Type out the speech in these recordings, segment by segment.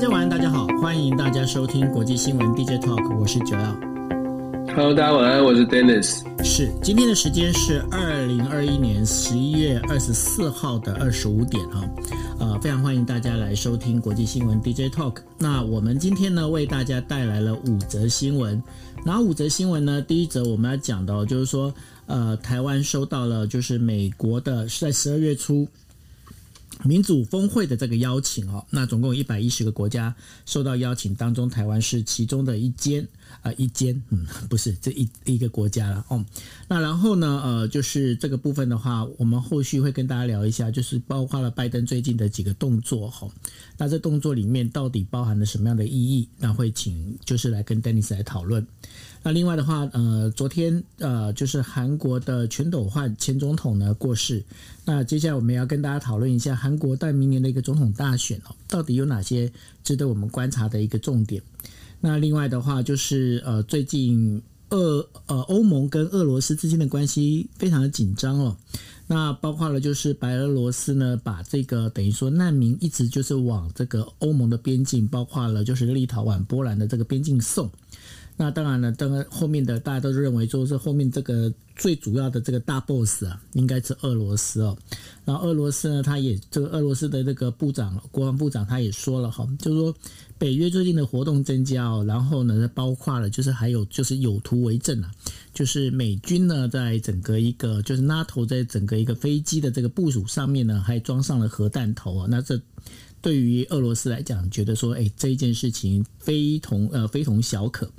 大家晚安，大家好，欢迎大家收听国际新闻 DJ Talk，我是九耀。Hello，大家晚安，我是 Dennis。是，今天的时间是二零二一年十一月二十四号的二十五点哈，呃，非常欢迎大家来收听国际新闻 DJ Talk。那我们今天呢，为大家带来了五则新闻。哪五则新闻呢？第一则我们要讲到，就是说，呃，台湾收到了就是美国的是在十二月初。民主峰会的这个邀请哦，那总共有一百一十个国家受到邀请，当中台湾是其中的一间啊、呃、一间，嗯，不是这一一个国家了哦。那然后呢，呃，就是这个部分的话，我们后续会跟大家聊一下，就是包括了拜登最近的几个动作哈。那这动作里面到底包含了什么样的意义？那会请就是来跟 Dennis 来讨论。那另外的话，呃，昨天呃，就是韩国的全斗焕前总统呢过世。那接下来我们要跟大家讨论一下韩国在明年的一个总统大选哦，到底有哪些值得我们观察的一个重点？那另外的话，就是呃，最近俄呃欧盟跟俄罗斯之间的关系非常的紧张哦。那包括了就是白俄罗斯呢，把这个等于说难民一直就是往这个欧盟的边境，包括了就是立陶宛、波兰的这个边境送。那当然了，当然后面的大家都认为，就是后面这个最主要的这个大 boss 啊，应该是俄罗斯哦。然后俄罗斯呢，他也这个俄罗斯的这个部长，国防部长他也说了哈，就是说北约最近的活动增加哦，然后呢，包括了就是还有就是有图为证啊，就是美军呢在整个一个就是 NATO 在整个一个飞机的这个部署上面呢，还装上了核弹头啊。那这对于俄罗斯来讲，觉得说哎，这一件事情非同呃非同小可。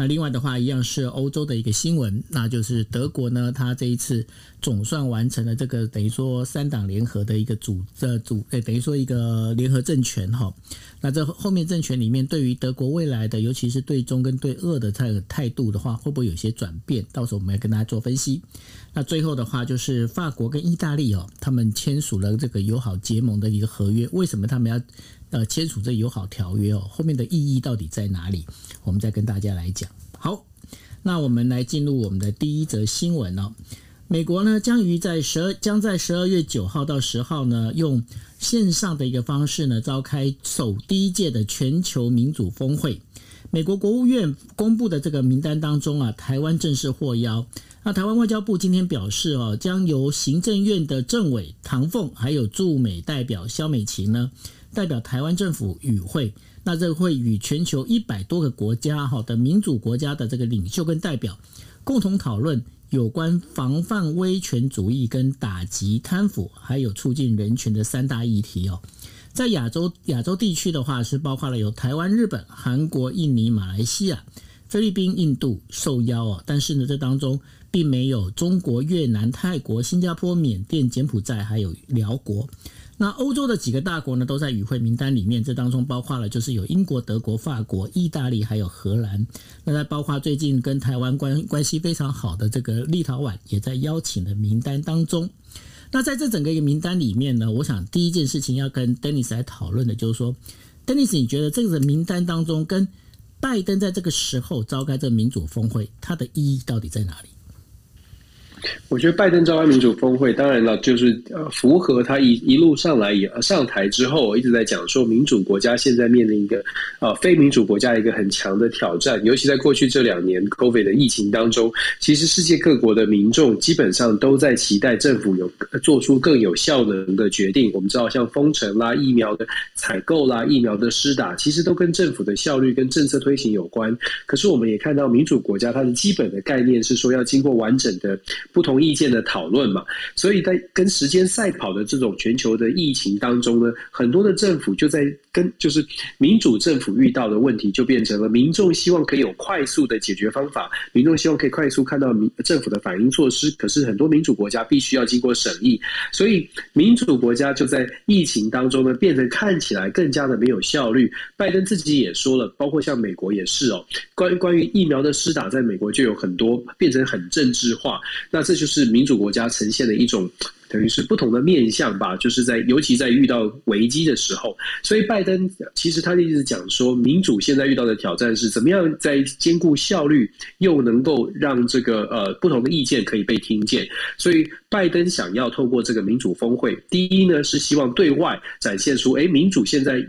那另外的话，一样是欧洲的一个新闻，那就是德国呢，它这一次总算完成了这个等于说三党联合的一个组的组，诶，等于说一个联合政权哈。那这后面政权里面，对于德国未来的，尤其是对中跟对俄的这个态度的话，会不会有些转变？到时候我们要跟大家做分析。那最后的话，就是法国跟意大利哦，他们签署了这个友好结盟的一个合约，为什么他们要？呃，签署这友好条约哦，后面的意义到底在哪里？我们再跟大家来讲。好，那我们来进入我们的第一则新闻哦。美国呢，将于在十二将在十二月九号到十号呢，用线上的一个方式呢，召开首第一届的全球民主峰会。美国国务院公布的这个名单当中啊，台湾正式获邀。那台湾外交部今天表示哦，将由行政院的政委唐凤，还有驻美代表肖美琴呢。代表台湾政府与会，那这会与全球一百多个国家哈的民主国家的这个领袖跟代表共同讨论有关防范威权主义跟打击贪腐，还有促进人权的三大议题哦。在亚洲亚洲地区的话，是包括了有台湾、日本、韩国、印尼、马来西亚、菲律宾、印度受邀哦，但是呢，这当中并没有中国、越南、泰国、新加坡、缅甸、柬埔寨还有寮国。那欧洲的几个大国呢，都在与会名单里面，这当中包括了就是有英国、德国、法国、意大利，还有荷兰。那在包括最近跟台湾关关系非常好的这个立陶宛，也在邀请的名单当中。那在这整个一个名单里面呢，我想第一件事情要跟 Dennis 来讨论的，就是说，Dennis，你觉得这个名单当中跟拜登在这个时候召开这个民主峰会，它的意义到底在哪里？我觉得拜登召开民主峰会，当然了，就是呃，符合他一一路上来也上台之后，一直在讲说，民主国家现在面临一个呃非民主国家一个很强的挑战。尤其在过去这两年 COVID 的疫情当中，其实世界各国的民众基本上都在期待政府有做出更有效能的决定。我们知道，像封城啦、疫苗的采购啦、疫苗的施打，其实都跟政府的效率跟政策推行有关。可是我们也看到，民主国家它的基本的概念是说，要经过完整的。不同意见的讨论嘛，所以在跟时间赛跑的这种全球的疫情当中呢，很多的政府就在跟就是民主政府遇到的问题，就变成了民众希望可以有快速的解决方法，民众希望可以快速看到民政府的反应措施，可是很多民主国家必须要经过审议，所以民主国家就在疫情当中呢，变得看起来更加的没有效率。拜登自己也说了，包括像美国也是哦，关于关于疫苗的施打，在美国就有很多变成很政治化。那那这就是民主国家呈现的一种，等于是不同的面向吧。就是在尤其在遇到危机的时候，所以拜登其实他一直讲说，民主现在遇到的挑战是怎么样在兼顾效率，又能够让这个呃不同的意见可以被听见。所以拜登想要透过这个民主峰会，第一呢是希望对外展现出，哎，民主现在。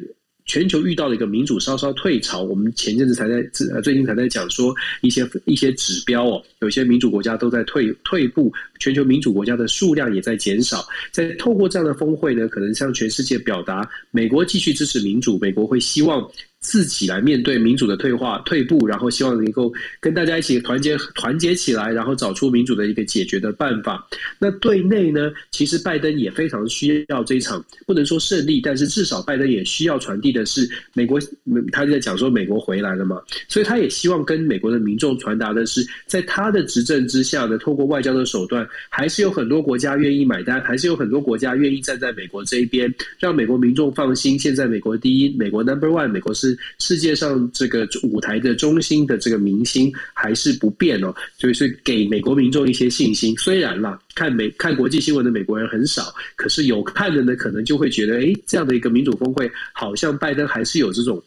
全球遇到了一个民主稍稍退潮。我们前阵子才在最近才在讲说一些一些指标哦，有些民主国家都在退退步，全球民主国家的数量也在减少。在透过这样的峰会呢，可能向全世界表达，美国继续支持民主，美国会希望。自己来面对民主的退化、退步，然后希望能够跟大家一起团结、团结起来，然后找出民主的一个解决的办法。那对内呢，其实拜登也非常需要这一场，不能说胜利，但是至少拜登也需要传递的是，美国他就在讲说美国回来了嘛，所以他也希望跟美国的民众传达的是，在他的执政之下呢，透过外交的手段，还是有很多国家愿意买单，还是有很多国家愿意站在美国这一边，让美国民众放心。现在美国第一，美国 Number One，美国是。世界上这个舞台的中心的这个明星还是不变哦，就是给美国民众一些信心。虽然啦，看美看国际新闻的美国人很少，可是有看的呢，可能就会觉得，哎，这样的一个民主峰会，好像拜登还是有这种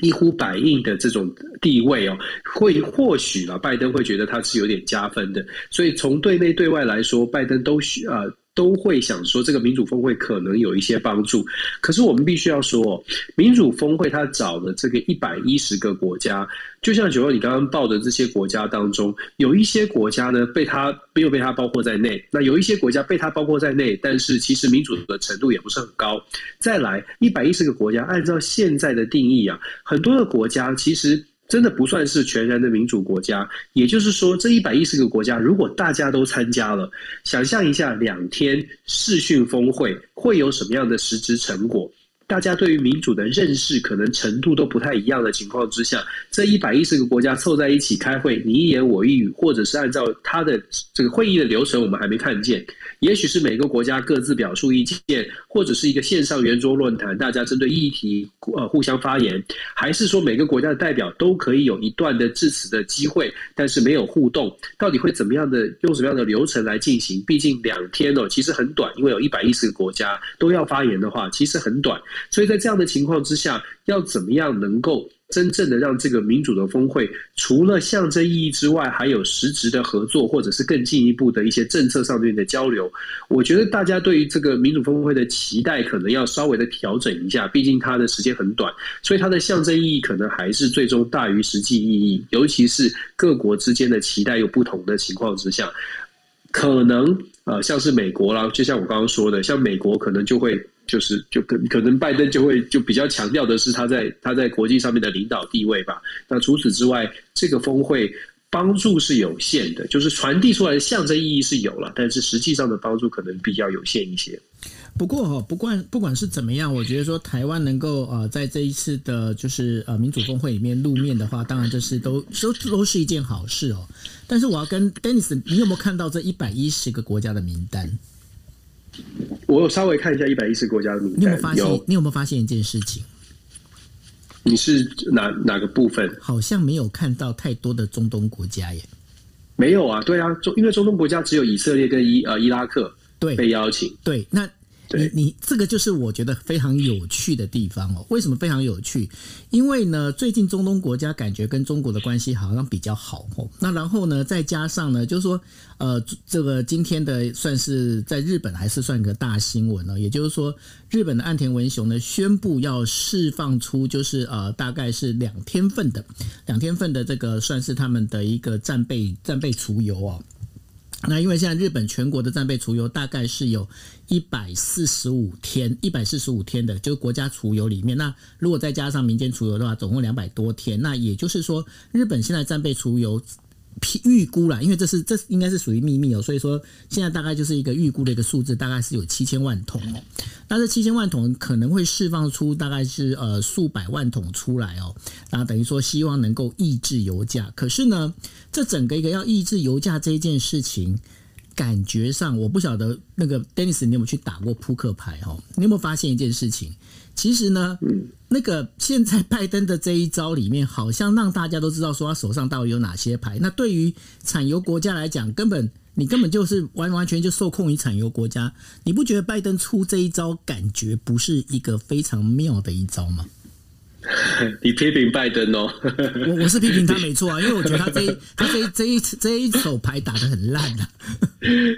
一呼百应的这种地位哦。会或许啊，拜登会觉得他是有点加分的。所以从对内对外来说，拜登都需啊。都会想说这个民主峰会可能有一些帮助，可是我们必须要说，民主峰会他找的这个一百一十个国家，就像九二你刚刚报的这些国家当中，有一些国家呢被他没有被他包括在内，那有一些国家被他包括在内，但是其实民主的程度也不是很高。再来一百一十个国家，按照现在的定义啊，很多的国家其实。真的不算是全然的民主国家，也就是说，这一百一十个国家，如果大家都参加了，想象一下两天视讯峰会会有什么样的实质成果？大家对于民主的认识可能程度都不太一样的情况之下，这一百一十个国家凑在一起开会，你一言我一语，或者是按照他的这个会议的流程，我们还没看见。也许是每个国家各自表述意见，或者是一个线上圆桌论坛，大家针对议题呃互相发言，还是说每个国家的代表都可以有一段的致辞的机会，但是没有互动，到底会怎么样的用什么样的流程来进行？毕竟两天哦，其实很短，因为有一百一十个国家都要发言的话，其实很短，所以在这样的情况之下，要怎么样能够？真正的让这个民主的峰会，除了象征意义之外，还有实质的合作，或者是更进一步的一些政策上面的交流。我觉得大家对于这个民主峰会的期待，可能要稍微的调整一下。毕竟它的时间很短，所以它的象征意义可能还是最终大于实际意义。尤其是各国之间的期待有不同的情况之下，可能呃，像是美国啦，就像我刚刚说的，像美国可能就会。就是就可可能拜登就会就比较强调的是他在他在国际上面的领导地位吧。那除此之外，这个峰会帮助是有限的，就是传递出来的象征意义是有了，但是实际上的帮助可能比较有限一些。不过哈，不管不管是怎么样，我觉得说台湾能够呃在这一次的就是呃民主峰会里面露面的话，当然这是都都都是一件好事哦。但是我要跟 Dennis，你有没有看到这一百一十个国家的名单？我有稍微看一下一百一十国家的名单，你有没有发现？你有没有发现一件事情？你是哪哪个部分？好像没有看到太多的中东国家耶。没有啊，对啊，中因为中东国家只有以色列跟伊呃伊拉克对被邀请，对那。你你这个就是我觉得非常有趣的地方哦。为什么非常有趣？因为呢，最近中东国家感觉跟中国的关系好像比较好哦。那然后呢，再加上呢，就是说，呃，这个今天的算是在日本还是算个大新闻了。也就是说，日本的岸田文雄呢宣布要释放出，就是呃，大概是两天份的两天份的这个算是他们的一个战备战备储油哦。那因为现在日本全国的战备除油大概是有一百四十五天，一百四十五天的，就是国家除油里面。那如果再加上民间除油的话，总共两百多天。那也就是说，日本现在战备除油。预估了，因为这是这应该是属于秘密哦，所以说现在大概就是一个预估的一个数字，大概是有七千万桶哦。那这七千万桶可能会释放出大概是呃数百万桶出来哦，然后等于说希望能够抑制油价。可是呢，这整个一个要抑制油价这一件事情，感觉上我不晓得那个 Dennis 你有没有去打过扑克牌哦？你有没有发现一件事情？其实呢，那个现在拜登的这一招里面，好像让大家都知道说他手上到底有哪些牌。那对于产油国家来讲，根本你根本就是完完全就受控于产油国家。你不觉得拜登出这一招，感觉不是一个非常妙的一招吗？你批评拜登哦？我我是批评他没错啊，因为我觉得他这一他这一这一这一手牌打的很烂啊。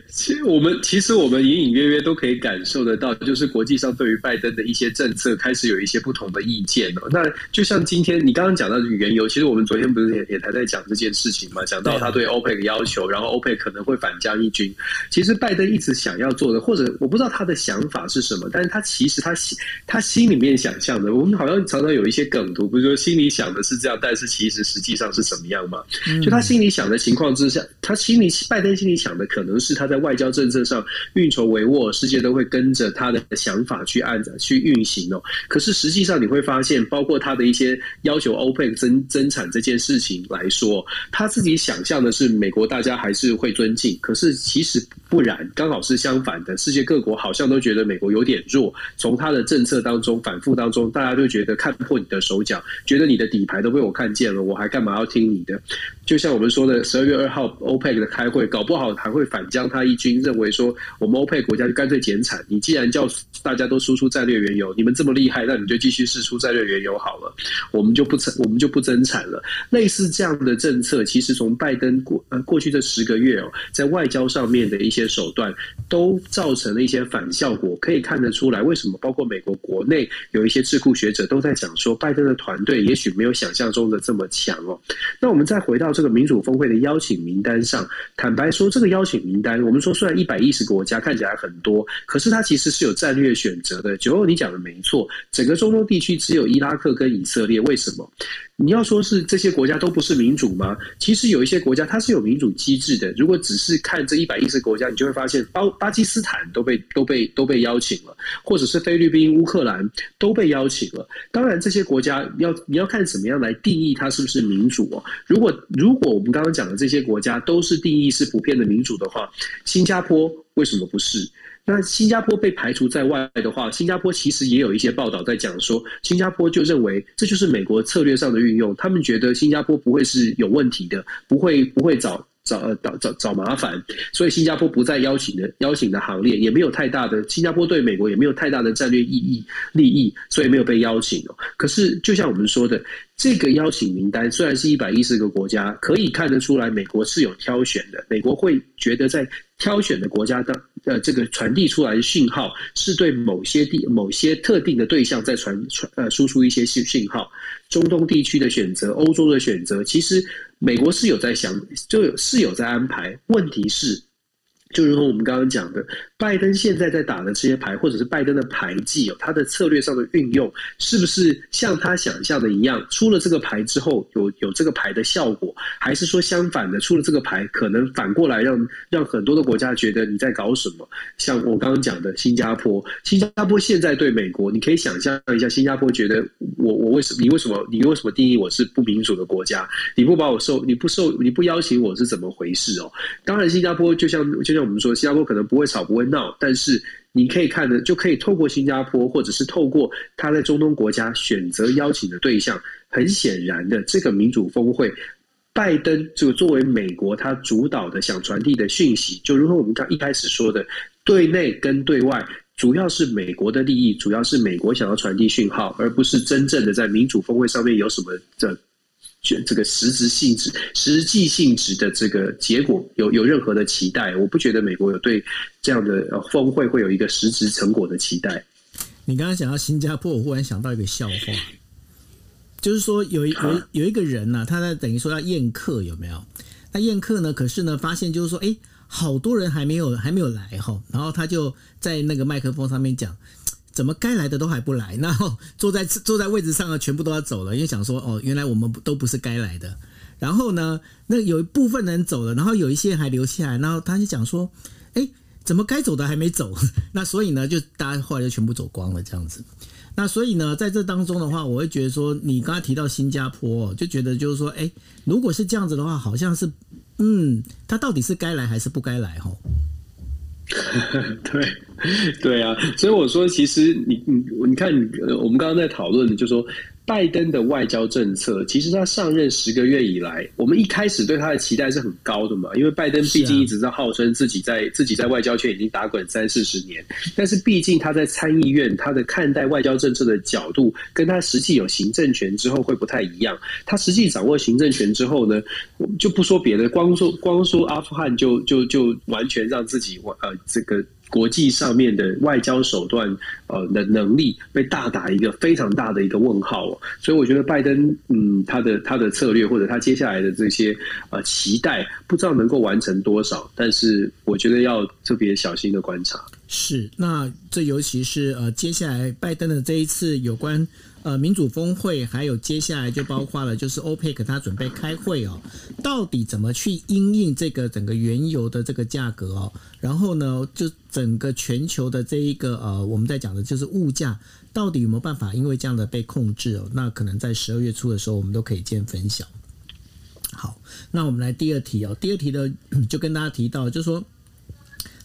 其实我们其实我们隐隐约约都可以感受得到，就是国际上对于拜登的一些政策开始有一些不同的意见哦。那就像今天你刚刚讲到的原油，其实我们昨天不是也也还在讲这件事情嘛？讲到他对欧佩克要求，然后欧佩克可能会反将一军。其实拜登一直想要做的，或者我不知道他的想法是什么，但是他其实他心他心里面想象的，我们好像常常有一些梗图，不是说心里想的是这样，但是其实实际上是什么样嘛？就他心里想的情况之下，他心里拜登心里想的可能。是他在外交政策上运筹帷幄，世界都会跟着他的想法去按着去运行哦。可是实际上你会发现，包括他的一些要求欧佩克增增产这件事情来说，他自己想象的是美国大家还是会尊敬，可是其实不然，刚好是相反的。世界各国好像都觉得美国有点弱，从他的政策当中反复当中，大家都觉得看破你的手脚，觉得你的底牌都被我看见了，我还干嘛要听你的？就像我们说的，十二月二号欧佩克的开会，搞不好还会反。将他一军，认为说我们欧佩国家就干脆减产。你既然叫大家都输出战略原油，你们这么厉害，那你就继续释出战略原油好了。我们就不增，我们就不增产了。类似这样的政策，其实从拜登过呃过去这十个月哦，在外交上面的一些手段，都造成了一些反效果。可以看得出来，为什么包括美国国内有一些智库学者都在讲说，拜登的团队也许没有想象中的这么强哦。那我们再回到这个民主峰会的邀请名单上，坦白说，这个邀请。名单，我们说虽然一百一十个国家看起来很多，可是它其实是有战略选择的。九欧，你讲的没错，整个中东地区只有伊拉克跟以色列，为什么？你要说是这些国家都不是民主吗？其实有一些国家它是有民主机制的。如果只是看这一百一十个国家，你就会发现巴巴基斯坦都被都被都被邀请了，或者是菲律宾、乌克兰都被邀请了。当然，这些国家要你要看怎么样来定义它是不是民主哦。如果如如果我们刚刚讲的这些国家都是定义是普遍的民主的话，新加坡为什么不是？那新加坡被排除在外的话，新加坡其实也有一些报道在讲说，新加坡就认为这就是美国策略上的运用，他们觉得新加坡不会是有问题的，不会不会找找找找找麻烦，所以新加坡不再邀请的邀请的行列，也没有太大的新加坡对美国也没有太大的战略意义利益，所以没有被邀请哦。可是就像我们说的，这个邀请名单虽然是一百一十个国家，可以看得出来美国是有挑选的，美国会觉得在挑选的国家的。呃，这个传递出来的信号是对某些地、某些特定的对象在传传呃输出一些信信号。中东地区的选择，欧洲的选择，其实美国是有在想，就有是有在安排。问题是，就如同我们刚刚讲的。拜登现在在打的这些牌，或者是拜登的牌技哦，他的策略上的运用，是不是像他想象的一样，出了这个牌之后有有这个牌的效果，还是说相反的，出了这个牌可能反过来让让很多的国家觉得你在搞什么？像我刚刚讲的新加坡，新加坡现在对美国，你可以想象一下，新加坡觉得我我为什么你为什么你为什么定义我是不民主的国家？你不把我受你不受你不邀请我是怎么回事哦？当然，新加坡就像就像我们说，新加坡可能不会吵不会。闹，但是你可以看的，就可以透过新加坡，或者是透过他在中东国家选择邀请的对象。很显然的，这个民主峰会，拜登就作为美国他主导的想传递的讯息，就如同我们刚一开始说的，对内跟对外，主要是美国的利益，主要是美国想要传递讯号，而不是真正的在民主峰会上面有什么的。选这个实质性质、实际性质的这个结果有有任何的期待？我不觉得美国有对这样的峰会会有一个实质成果的期待。你刚刚讲到新加坡，我忽然想到一个笑话，就是说有一有有一个人呢、他在等于说要宴客，有没有？那宴客呢？可是呢，发现就是说，哎，好多人还没有还没有来哈，然后他就在那个麦克风上面讲。怎么该来的都还不来？然后坐在坐在位置上的全部都要走了，因为想说哦，原来我们都不是该来的。然后呢，那有一部分人走了，然后有一些还留下来。然后他就讲说，哎，怎么该走的还没走？那所以呢，就大家后来就全部走光了这样子。那所以呢，在这当中的话，我会觉得说，你刚才提到新加坡，就觉得就是说，哎，如果是这样子的话，好像是，嗯，他到底是该来还是不该来？吼。对，对啊，所以我说，其实你你你看，我们刚刚在讨论，就说拜登的外交政策，其实他上任十个月以来，我们一开始对他的期待是很高的嘛，因为拜登毕竟一直在号称自己在自己在外交圈已经打滚三四十年，但是毕竟他在参议院，他的看待外交政策的角度，跟他实际有行政权之后会不太一样。他实际掌握行政权之后呢，就不说别的，光说光说阿富汗就就就完全让自己呃这个。国际上面的外交手段，呃的能力被大打一个非常大的一个问号，所以我觉得拜登，嗯，他的他的策略或者他接下来的这些呃期待，不知道能够完成多少，但是我觉得要特别小心的观察。是，那这尤其是呃接下来拜登的这一次有关。呃，民主峰会还有接下来就包括了，就是 OPEC 他准备开会哦，到底怎么去因应这个整个原油的这个价格哦？然后呢，就整个全球的这一个呃，我们在讲的就是物价到底有没有办法因为这样的被控制哦？那可能在十二月初的时候，我们都可以见分晓。好，那我们来第二题哦，第二题的就跟大家提到，就是说。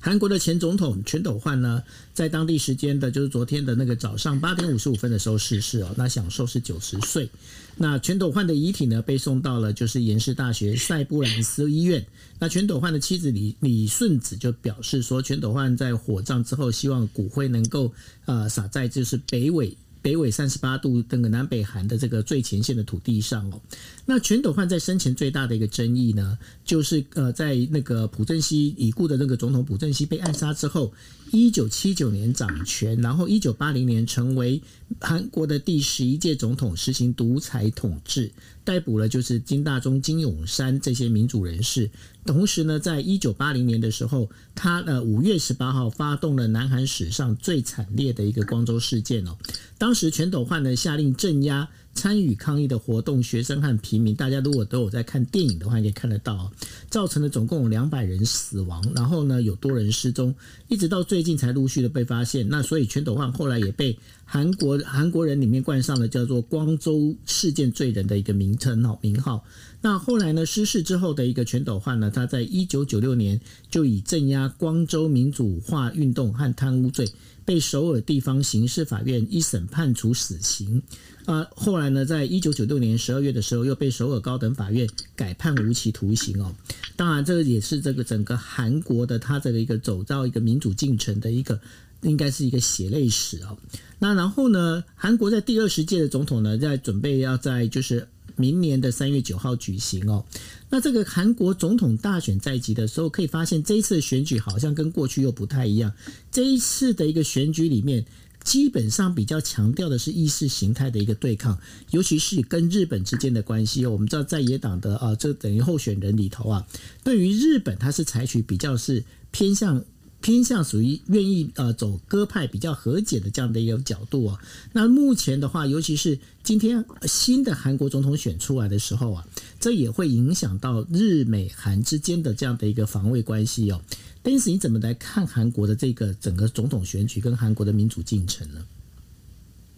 韩国的前总统全斗焕呢，在当地时间的，就是昨天的那个早上八点五十五分的时候逝世哦，那享寿是九十岁。那全斗焕的遗体呢，被送到了就是延世大学塞布兰斯医院。那全斗焕的妻子李李顺子就表示说，全斗焕在火葬之后，希望骨灰能够呃撒在就是北纬。北纬三十八度，那个南北韩的这个最前线的土地上哦。那全斗焕在生前最大的一个争议呢，就是呃，在那个朴正熙已故的那个总统朴正熙被暗杀之后，一九七九年掌权，然后一九八零年成为韩国的第十一届总统，实行独裁统治，逮捕了就是金大中、金永山这些民主人士。同时呢，在一九八零年的时候，他呃五月十八号发动了南韩史上最惨烈的一个光州事件哦。当时全斗焕呢下令镇压参与抗议的活动学生和平民，大家如果都有在看电影的话，可以看得到，造成了总共有两百人死亡，然后呢有多人失踪，一直到最近才陆续的被发现。那所以全斗焕后来也被韩国韩国人里面冠上了叫做光州事件罪人的一个名称哦名号。那后来呢？失事之后的一个全斗焕呢，他在一九九六年就以镇压光州民主化运动和贪污罪，被首尔地方刑事法院一审判处死刑。啊，后来呢，在一九九六年十二月的时候，又被首尔高等法院改判无期徒刑哦。当然，这个也是这个整个韩国的他这个一个走到一个民主进程的一个，应该是一个血泪史哦。那然后呢，韩国在第二十届的总统呢，在准备要在就是。明年的三月九号举行哦，那这个韩国总统大选在即的时候，可以发现这一次的选举好像跟过去又不太一样。这一次的一个选举里面，基本上比较强调的是意识形态的一个对抗，尤其是跟日本之间的关系。我们知道在野党的啊，这等于候选人里头啊，对于日本，他是采取比较是偏向。偏向属于愿意呃走鸽派比较和解的这样的一个角度啊。那目前的话，尤其是今天新的韩国总统选出来的时候啊，这也会影响到日美韩之间的这样的一个防卫关系哦。但是你怎么来看韩国的这个整个总统选举跟韩国的民主进程呢？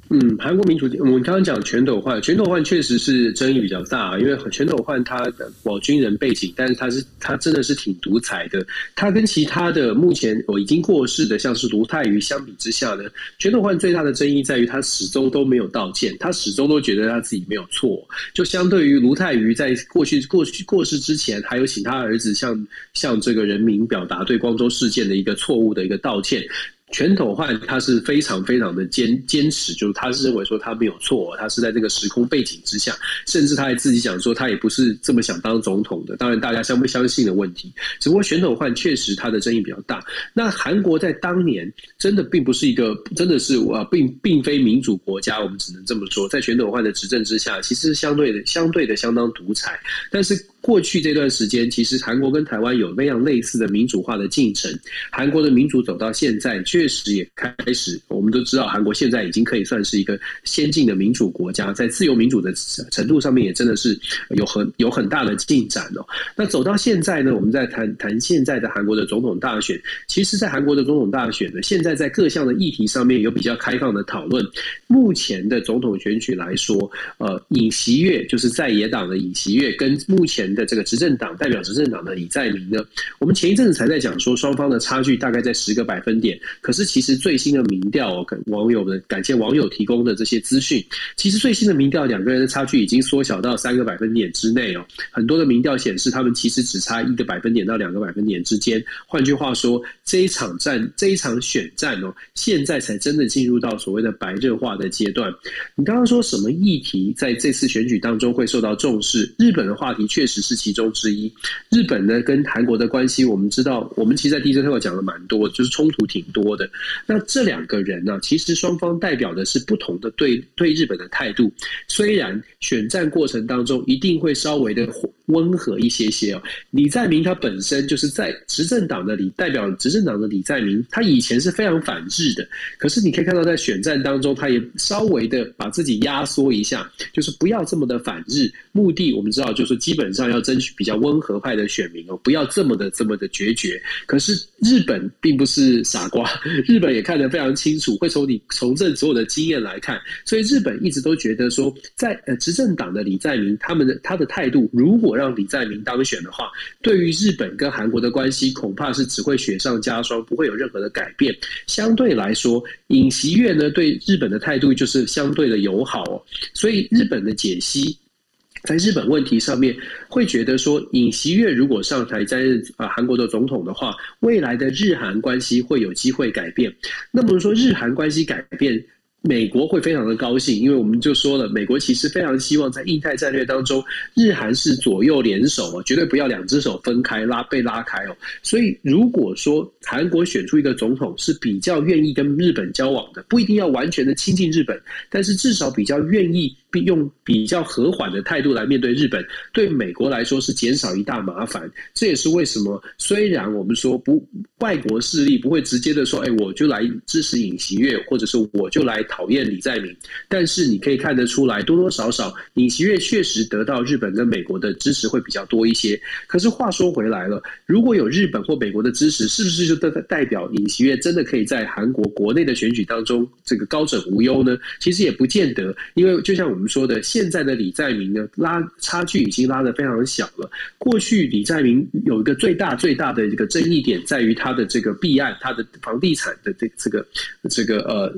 嗯，韩国民主，我们刚刚讲全斗焕，全斗焕确实是争议比较大，因为全斗焕他的保军人背景，但是他是他真的是挺独裁的。他跟其他的目前我已经过世的，像是卢泰愚相比之下呢，全斗焕最大的争议在于他始终都没有道歉，他始终都觉得他自己没有错。就相对于卢泰愚在过去过去过世之前，还有请他儿子向向这个人民表达对光州事件的一个错误的一个道歉。全斗焕他是非常非常的坚坚持，就是他是认为说他没有错，他是在这个时空背景之下，甚至他还自己讲说他也不是这么想当总统的。当然，大家相不相信的问题，只不过全斗焕确实他的争议比较大。那韩国在当年真的并不是一个，真的是啊，并并非民主国家，我们只能这么说。在全斗焕的执政之下，其实相对的相对的相当独裁，但是。过去这段时间，其实韩国跟台湾有那样类似的民主化的进程。韩国的民主走到现在，确实也开始。我们都知道，韩国现在已经可以算是一个先进的民主国家，在自由民主的程度上面，也真的是有很有很大的进展哦。那走到现在呢，我们在谈谈现在的韩国的总统大选。其实，在韩国的总统大选呢，现在在各项的议题上面有比较开放的讨论。目前的总统选举来说，呃，尹锡悦就是在野党的尹锡悦，跟目前的这个执政党代表执政党的李在明呢？我们前一阵子才在讲说，双方的差距大概在十个百分点。可是其实最新的民调，网友们感谢网友提供的这些资讯，其实最新的民调，两个人的差距已经缩小到三个百分点之内哦。很多的民调显示，他们其实只差一个百分点到两个百分点之间。换句话说，这一场战，这一场选战哦，现在才真的进入到所谓的白热化的阶段。你刚刚说什么议题在这次选举当中会受到重视？日本的话题确实只是其中之一。日本呢，跟韩国的关系，我们知道，我们其实在 DJ 课讲的蛮多，就是冲突挺多的。那这两个人呢，其实双方代表的是不同的对对日本的态度。虽然选战过程当中一定会稍微的温和一些些哦。李在明他本身就是在执政党的李代表执政党的李在明，他以前是非常反日的。可是你可以看到，在选战当中，他也稍微的把自己压缩一下，就是不要这么的反日。目的我们知道，就是基本上要争取比较温和派的选民哦，不要这么的这么的决绝。可是日本并不是傻瓜，日本也看得非常清楚，会从你从政所有的经验来看，所以日本一直都觉得说，在呃执政党的李在明他们的他的态度，如果让李在明当选的话，对于日本跟韩国的关系，恐怕是只会雪上加霜，不会有任何的改变。相对来说，尹锡悦呢对日本的态度就是相对的友好哦，所以日本的解析。在日本问题上面，会觉得说，尹锡悦如果上台担任啊韩国的总统的话，未来的日韩关系会有机会改变。那么说日韩关系改变。美国会非常的高兴，因为我们就说了，美国其实非常希望在印太战略当中，日韩是左右联手啊，绝对不要两只手分开拉被拉开哦。所以如果说韩国选出一个总统是比较愿意跟日本交往的，不一定要完全的亲近日本，但是至少比较愿意并用比较和缓的态度来面对日本，对美国来说是减少一大麻烦。这也是为什么，虽然我们说不外国势力不会直接的说，哎，我就来支持尹锡悦，或者是我就来。讨厌李在明，但是你可以看得出来，多多少少尹锡悦确实得到日本跟美国的支持会比较多一些。可是话说回来了，如果有日本或美国的支持，是不是就代代表尹锡悦真的可以在韩国国内的选举当中这个高枕无忧呢？其实也不见得，因为就像我们说的，现在的李在明呢，拉差距已经拉得非常小了。过去李在明有一个最大最大的一个争议点，在于他的这个弊案，他的房地产的这这个这个呃。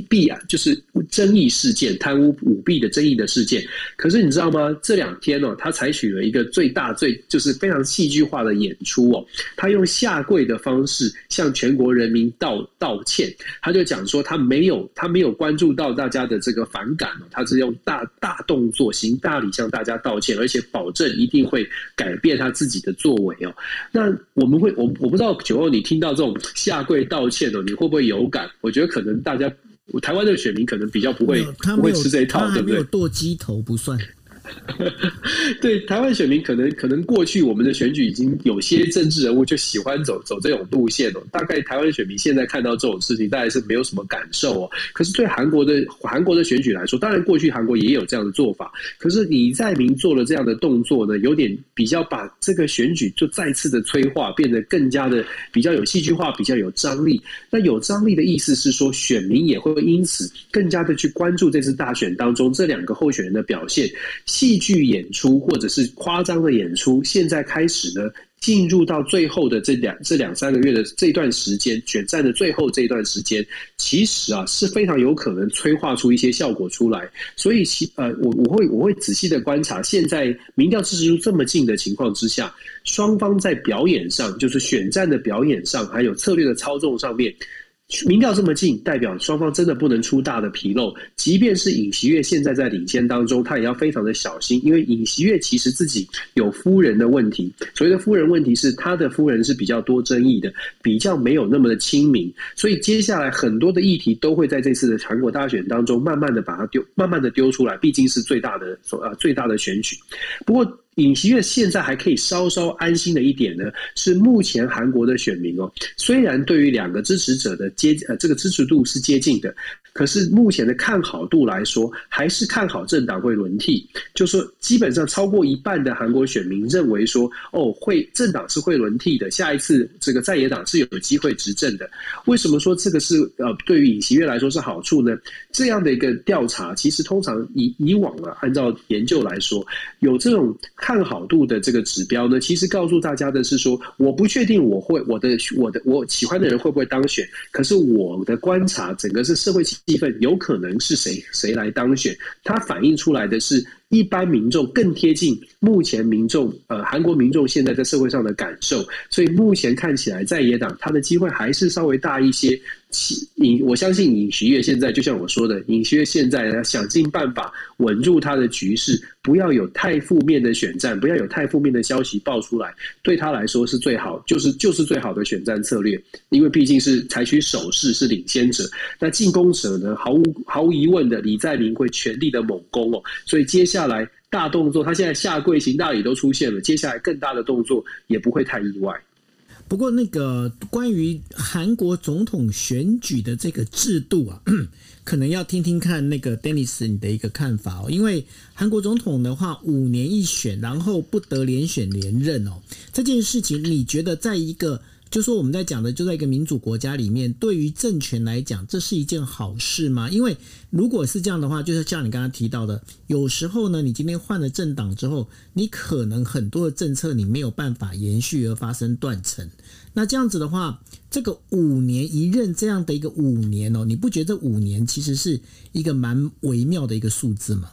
弊啊，就是争议事件、贪污舞弊的争议的事件。可是你知道吗？这两天哦，他采取了一个最大、最就是非常戏剧化的演出哦。他用下跪的方式向全国人民道道歉。他就讲说，他没有他没有关注到大家的这个反感哦。他是用大大动作、行大礼向大家道歉，而且保证一定会改变他自己的作为哦。那我们会，我我不知道九欧，你听到这种下跪道歉哦，你会不会有感？我觉得可能大家。台湾的选民可能比较不会不会吃这一套，对不对？剁鸡头不算。对台湾选民，可能可能过去我们的选举已经有些政治人物就喜欢走走这种路线哦。大概台湾选民现在看到这种事情，大概是没有什么感受哦。可是对韩国的韩国的选举来说，当然过去韩国也有这样的做法。可是李在明做了这样的动作呢，有点比较把这个选举就再次的催化，变得更加的比较有戏剧化，比较有张力。那有张力的意思是说，选民也会因此更加的去关注这次大选当中这两个候选人的表现。戏剧演出或者是夸张的演出，现在开始呢，进入到最后的这两这两三个月的这段时间，选战的最后这段时间，其实啊是非常有可能催化出一些效果出来。所以其呃，我我会我会仔细的观察，现在民调支持度这么近的情况之下，双方在表演上，就是选战的表演上，还有策略的操纵上面。民调这么近，代表双方真的不能出大的纰漏。即便是尹锡月现在在领先当中，他也要非常的小心，因为尹锡月其实自己有夫人的问题。所谓的夫人问题是，他的夫人是比较多争议的，比较没有那么的亲民。所以接下来很多的议题都会在这次的韩国大选当中，慢慢的把它丢，慢慢的丢出来。毕竟是最大的所，呃，最大的选举。不过。尹锡悦现在还可以稍稍安心的一点呢，是目前韩国的选民哦，虽然对于两个支持者的接呃这个支持度是接近的，可是目前的看好度来说，还是看好政党会轮替。就说基本上超过一半的韩国选民认为说，哦，会政党是会轮替的，下一次这个在野党是有机会执政的。为什么说这个是呃对于尹锡悦来说是好处呢？这样的一个调查，其实通常以以往啊，按照研究来说，有这种。看好度的这个指标呢，其实告诉大家的是说，我不确定我会我的我的我喜欢的人会不会当选，可是我的观察，整个是社会气氛有可能是谁谁来当选，它反映出来的是。一般民众更贴近目前民众，呃，韩国民众现在在社会上的感受，所以目前看起来在野党他的机会还是稍微大一些。尹，我相信尹锡悦现在就像我说的，尹锡悦现在呢想尽办法稳住他的局势，不要有太负面的选战，不要有太负面的消息爆出来，对他来说是最好，就是就是最好的选战策略，因为毕竟是采取守势是领先者，那进攻者呢，毫无毫无疑问的李在明会全力的猛攻哦，所以接下来大动作，他现在下跪行大礼都出现了，接下来更大的动作也不会太意外。不过，那个关于韩国总统选举的这个制度啊，可能要听听看那个 Dennis 你的一个看法哦。因为韩国总统的话，五年一选，然后不得连选连任哦，这件事情你觉得在一个？就说我们在讲的，就在一个民主国家里面，对于政权来讲，这是一件好事吗？因为如果是这样的话，就是像你刚刚提到的，有时候呢，你今天换了政党之后，你可能很多的政策你没有办法延续而发生断层。那这样子的话，这个五年一任这样的一个五年哦，你不觉得五年其实是一个蛮微妙的一个数字吗？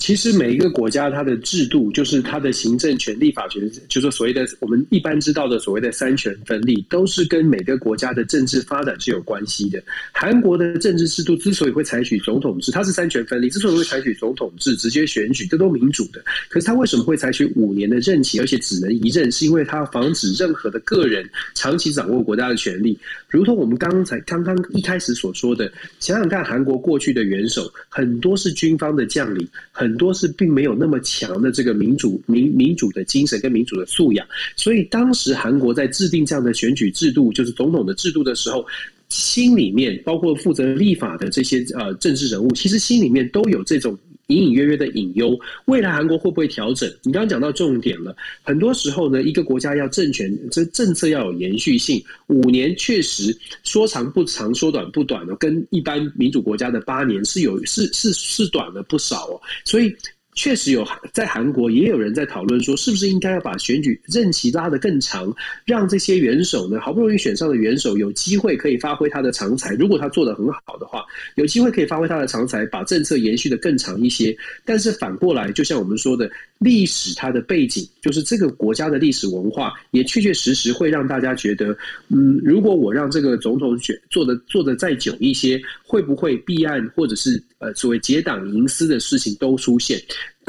其实每一个国家它的制度，就是它的行政权、立法权，就是所谓的我们一般知道的所谓的三权分立，都是跟每个国家的政治发展是有关系的。韩国的政治制度之所以会采取总统制，它是三权分立，之所以会采取总统制直接选举，这都民主的。可是它为什么会采取五年的任期，而且只能一任？是因为它防止任何的个人长期掌握国家的权力。如同我们刚才刚刚一开始所说的，想想看，韩国过去的元首很多是军方的将领，很。很多是并没有那么强的这个民主民民主的精神跟民主的素养，所以当时韩国在制定这样的选举制度，就是总统的制度的时候，心里面包括负责立法的这些呃政治人物，其实心里面都有这种。隐隐约约的隐忧，未来韩国会不会调整？你刚刚讲到重点了，很多时候呢，一个国家要政权，这政策要有延续性。五年确实说长不长，说短不短的，跟一般民主国家的八年是有是是是短了不少哦，所以。确实有在韩国也有人在讨论说，是不是应该要把选举任期拉得更长，让这些元首呢，好不容易选上的元首有机会可以发挥他的长才。如果他做得很好的话，有机会可以发挥他的长才，把政策延续得更长一些。但是反过来，就像我们说的，历史它的背景，就是这个国家的历史文化，也确确实实会让大家觉得，嗯，如果我让这个总统选做得做得再久一些，会不会弊案或者是呃所谓结党营私的事情都出现？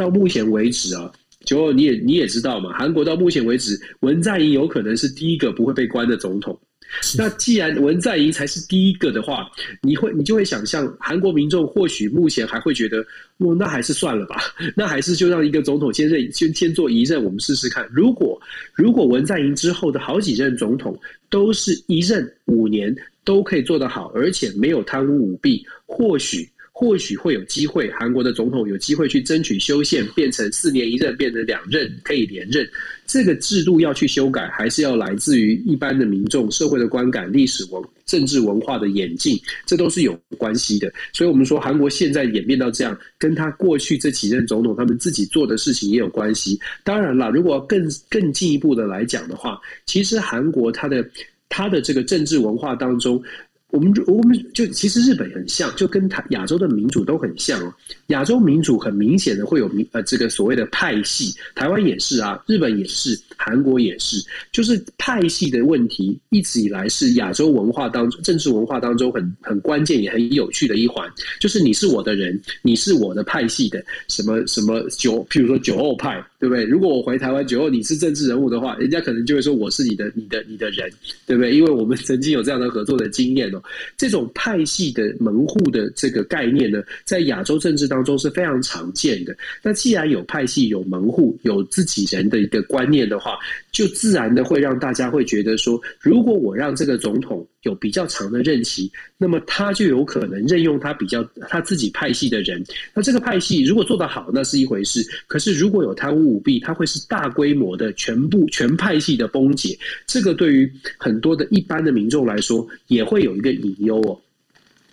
到目前为止啊，九二你也你也知道嘛，韩国到目前为止，文在寅有可能是第一个不会被关的总统。那既然文在寅才是第一个的话，你会你就会想象，韩国民众或许目前还会觉得，哦，那还是算了吧，那还是就让一个总统先任，先先做一任，我们试试看。如果如果文在寅之后的好几任总统都是一任五年都可以做得好，而且没有贪污舞弊，或许。或许会有机会，韩国的总统有机会去争取修宪，变成四年一任，变成两任可以连任。这个制度要去修改，还是要来自于一般的民众、社会的观感、历史文、政治文化的演进，这都是有关系的。所以，我们说韩国现在演变到这样，跟他过去这几任总统他们自己做的事情也有关系。当然了，如果更更进一步的来讲的话，其实韩国它的它的这个政治文化当中。我们就我们就其实日本很像，就跟台亚洲的民主都很像哦。亚洲民主很明显的会有民呃这个所谓的派系，台湾也是啊，日本也是，韩国也是，就是派系的问题一直以来是亚洲文化当中政治文化当中很很关键也很有趣的一环，就是你是我的人，你是我的派系的什么什么九，譬如说九二派，对不对？如果我回台湾九二你是政治人物的话，人家可能就会说我是你的你的你的人，对不对？因为我们曾经有这样的合作的经验哦。这种派系的门户的这个概念呢，在亚洲政治当中是非常常见的。那既然有派系、有门户、有自己人的一个观念的话，就自然的会让大家会觉得说，如果我让这个总统有比较长的任期，那么他就有可能任用他比较他自己派系的人。那这个派系如果做得好，那是一回事；可是如果有贪污舞弊，他会是大规模的全部全派系的崩解。这个对于很多的一般的民众来说，也会有一个隐忧哦。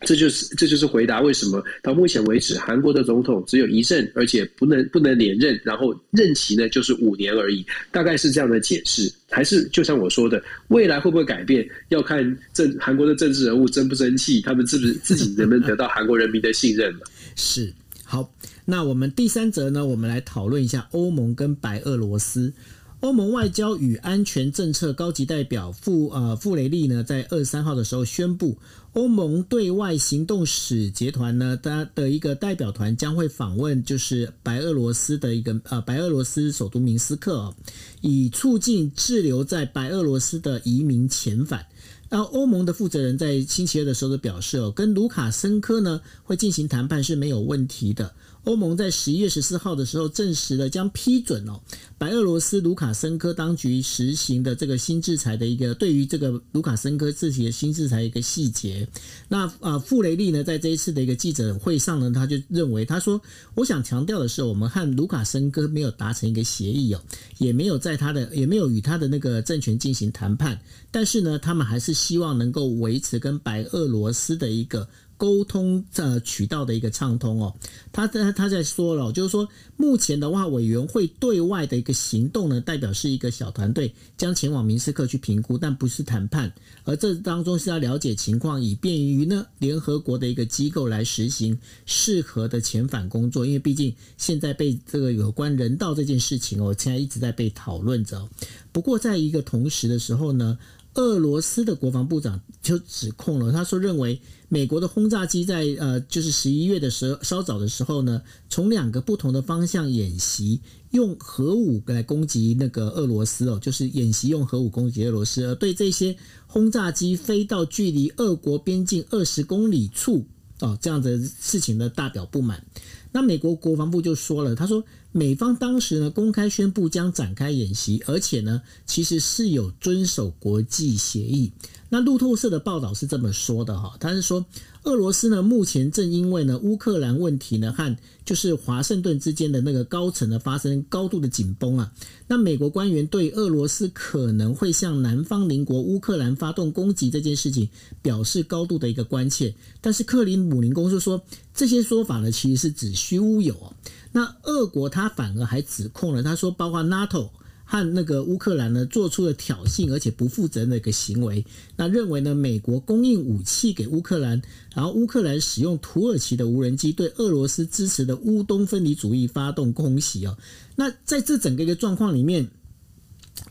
这就是这就是回答为什么到目前为止韩国的总统只有一任，而且不能不能连任，然后任期呢就是五年而已，大概是这样的解释。还是就像我说的，未来会不会改变，要看政韩国的政治人物争不争气，他们自不是自己能不能得到韩国人民的信任了。是，好，那我们第三则呢，我们来讨论一下欧盟跟白俄罗斯。欧盟外交与安全政策高级代表傅呃傅雷利呢，在二十三号的时候宣布，欧盟对外行动使节团呢，它的一个代表团将会访问，就是白俄罗斯的一个呃白俄罗斯首都明斯克哦，以促进滞留在白俄罗斯的移民遣返。然后欧盟的负责人在星期二的时候就表示哦，跟卢卡申科呢会进行谈判是没有问题的。欧盟在十一月十四号的时候证实了将批准哦，白俄罗斯卢卡申科当局实行的这个新制裁的一个对于这个卢卡申科自己的新制裁一个细节。那啊，傅雷利呢在这一次的一个记者会上呢，他就认为他说，我想强调的是，我们和卢卡申科没有达成一个协议哦，也没有在他的也没有与他的那个政权进行谈判，但是呢，他们还是希望能够维持跟白俄罗斯的一个。沟通呃渠道的一个畅通哦，他在他在说了，就是说目前的话，委员会对外的一个行动呢，代表是一个小团队将前往明斯克去评估，但不是谈判，而这当中是要了解情况，以便于呢联合国的一个机构来实行适合的遣返工作，因为毕竟现在被这个有关人道这件事情哦，现在一直在被讨论着。不过在一个同时的时候呢。俄罗斯的国防部长就指控了，他说认为美国的轰炸机在呃，就是十一月的时候稍早的时候呢，从两个不同的方向演习，用核武来攻击那个俄罗斯哦，就是演习用核武攻击俄罗斯，而对这些轰炸机飞到距离俄国边境二十公里处哦，这样的事情呢，大表不满。那美国国防部就说了，他说美方当时呢公开宣布将展开演习，而且呢其实是有遵守国际协议。那路透社的报道是这么说的哈，他是说俄罗斯呢目前正因为呢乌克兰问题呢和就是华盛顿之间的那个高层呢发生高度的紧绷啊。那美国官员对俄罗斯可能会向南方邻国乌克兰发动攻击这件事情表示高度的一个关切，但是克里姆林宫就说这些说法呢其实是子虚乌有。那俄国他反而还指控了，他说包括 NATO。和那个乌克兰呢，做出了挑衅而且不负责任的一个行为。那认为呢，美国供应武器给乌克兰，然后乌克兰使用土耳其的无人机对俄罗斯支持的乌东分离主义发动空袭哦。那在这整个一个状况里面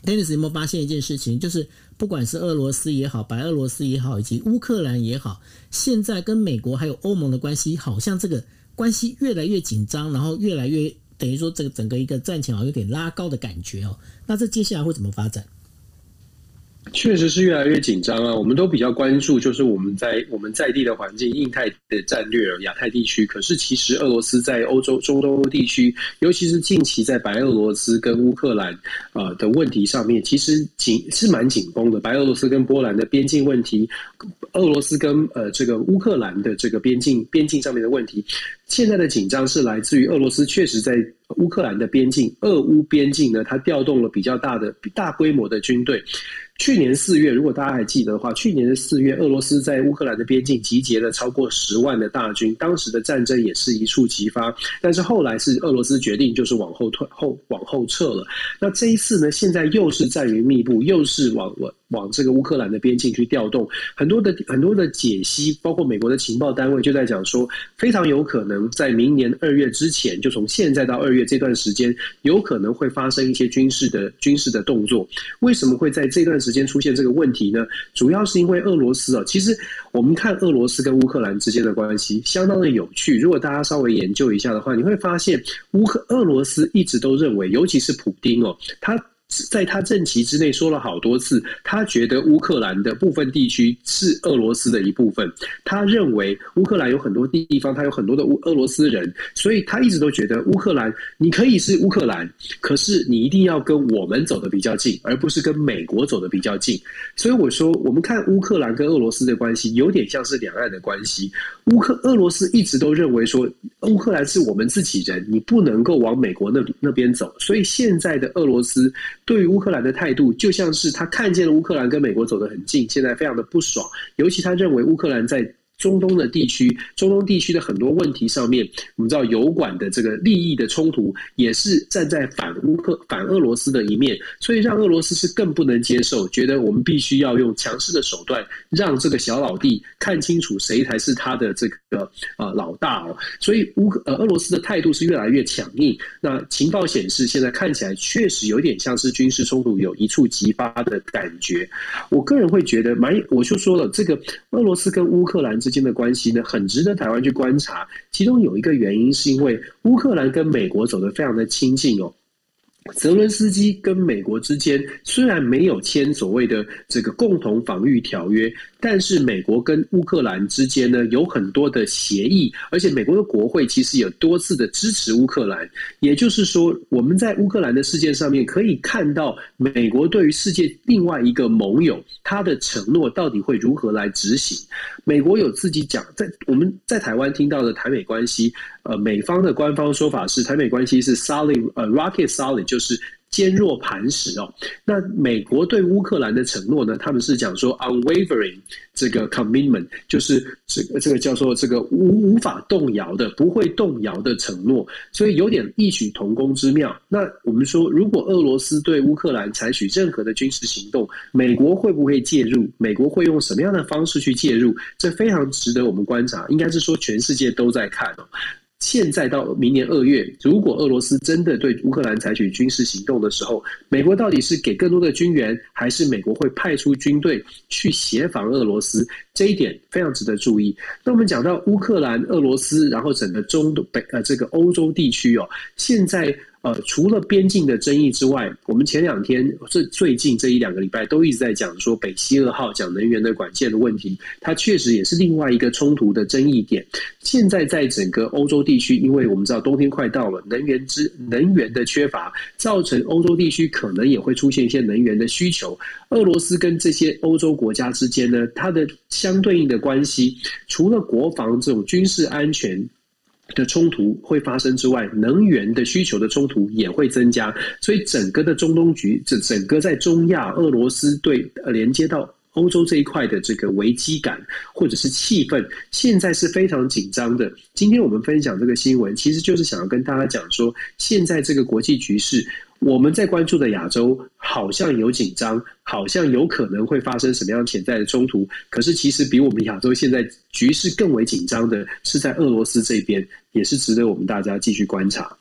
，Dennis 有没有发现一件事情？就是不管是俄罗斯也好，白俄罗斯也好，以及乌克兰也好，现在跟美国还有欧盟的关系，好像这个关系越来越紧张，然后越来越。等于说，这个整个一个战前好像有点拉高的感觉哦。那这接下来会怎么发展？确实是越来越紧张啊！我们都比较关注，就是我们在我们在地的环境，印太的战略，亚太地区。可是其实俄罗斯在欧洲、中东地区，尤其是近期在白俄罗斯跟乌克兰啊的问题上面，其实紧是蛮紧绷的。白俄罗斯跟波兰的边境问题，俄罗斯跟呃这个乌克兰的这个边境边境上面的问题，现在的紧张是来自于俄罗斯确实在乌克兰的边境，俄乌边境呢，它调动了比较大的大规模的军队。去年四月，如果大家还记得的话，去年的四月，俄罗斯在乌克兰的边境集结了超过十万的大军，当时的战争也是一触即发。但是后来是俄罗斯决定就是往后退后往后撤了。那这一次呢，现在又是战云密布，又是往往往这个乌克兰的边境去调动，很多的很多的解析，包括美国的情报单位就在讲说，非常有可能在明年二月之前，就从现在到二月这段时间，有可能会发生一些军事的军事的动作。为什么会在这段时？时间出现这个问题呢，主要是因为俄罗斯啊。其实我们看俄罗斯跟乌克兰之间的关系相当的有趣。如果大家稍微研究一下的话，你会发现乌克俄罗斯一直都认为，尤其是普丁哦，他。在他任期之内说了好多次，他觉得乌克兰的部分地区是俄罗斯的一部分。他认为乌克兰有很多地方，他有很多的乌俄罗斯人，所以他一直都觉得乌克兰你可以是乌克兰，可是你一定要跟我们走得比较近，而不是跟美国走得比较近。所以我说，我们看乌克兰跟俄罗斯的关系，有点像是两岸的关系。乌克俄罗斯一直都认为说，乌克兰是我们自己人，你不能够往美国那那边走。所以现在的俄罗斯。对于乌克兰的态度，就像是他看见了乌克兰跟美国走得很近，现在非常的不爽。尤其他认为乌克兰在中东的地区，中东地区的很多问题上面，我们知道油管的这个利益的冲突，也是站在反乌克、反俄罗斯的一面，所以让俄罗斯是更不能接受，觉得我们必须要用强势的手段，让这个小老弟看清楚谁才是他的这个呃老大哦。所以乌克呃俄罗斯的态度是越来越强硬。那情报显示，现在看起来确实有点像是军事冲突有一触即发的感觉。我个人会觉得蛮，我就说了，这个俄罗斯跟乌克兰之间的关系呢，很值得台湾去观察。其中有一个原因，是因为乌克兰跟美国走得非常的亲近哦。泽伦斯基跟美国之间虽然没有签所谓的这个共同防御条约，但是美国跟乌克兰之间呢，有很多的协议，而且美国的国会其实有多次的支持乌克兰。也就是说，我们在乌克兰的事件上面可以看到，美国对于世界另外一个盟友他的承诺到底会如何来执行。美国有自己讲，在我们在台湾听到的台美关系。呃，美方的官方说法是台美关系是 solid，呃，rocket solid，就是坚若磐石哦。那美国对乌克兰的承诺呢？他们是讲说 unwavering 这个 commitment，就是这个这个叫做这个无无法动摇的、不会动摇的承诺，所以有点异曲同工之妙。那我们说，如果俄罗斯对乌克兰采取任何的军事行动，美国会不会介入？美国会用什么样的方式去介入？这非常值得我们观察。应该是说，全世界都在看哦。现在到明年二月，如果俄罗斯真的对乌克兰采取军事行动的时候，美国到底是给更多的军援，还是美国会派出军队去协防俄罗斯？这一点非常值得注意。那我们讲到乌克兰、俄罗斯，然后整个中北呃这个欧洲地区哦，现在。呃，除了边境的争议之外，我们前两天最最近这一两个礼拜都一直在讲说北溪二号讲能源的管线的问题，它确实也是另外一个冲突的争议点。现在在整个欧洲地区，因为我们知道冬天快到了，能源之能源的缺乏，造成欧洲地区可能也会出现一些能源的需求。俄罗斯跟这些欧洲国家之间呢，它的相对应的关系，除了国防这种军事安全。的冲突会发生之外，能源的需求的冲突也会增加，所以整个的中东局，这整个在中亚，俄罗斯对连接到欧洲这一块的这个危机感或者是气氛，现在是非常紧张的。今天我们分享这个新闻，其实就是想要跟大家讲说，现在这个国际局势。我们在关注的亚洲好像有紧张，好像有可能会发生什么样潜在的冲突。可是其实比我们亚洲现在局势更为紧张的是在俄罗斯这边，也是值得我们大家继续观察。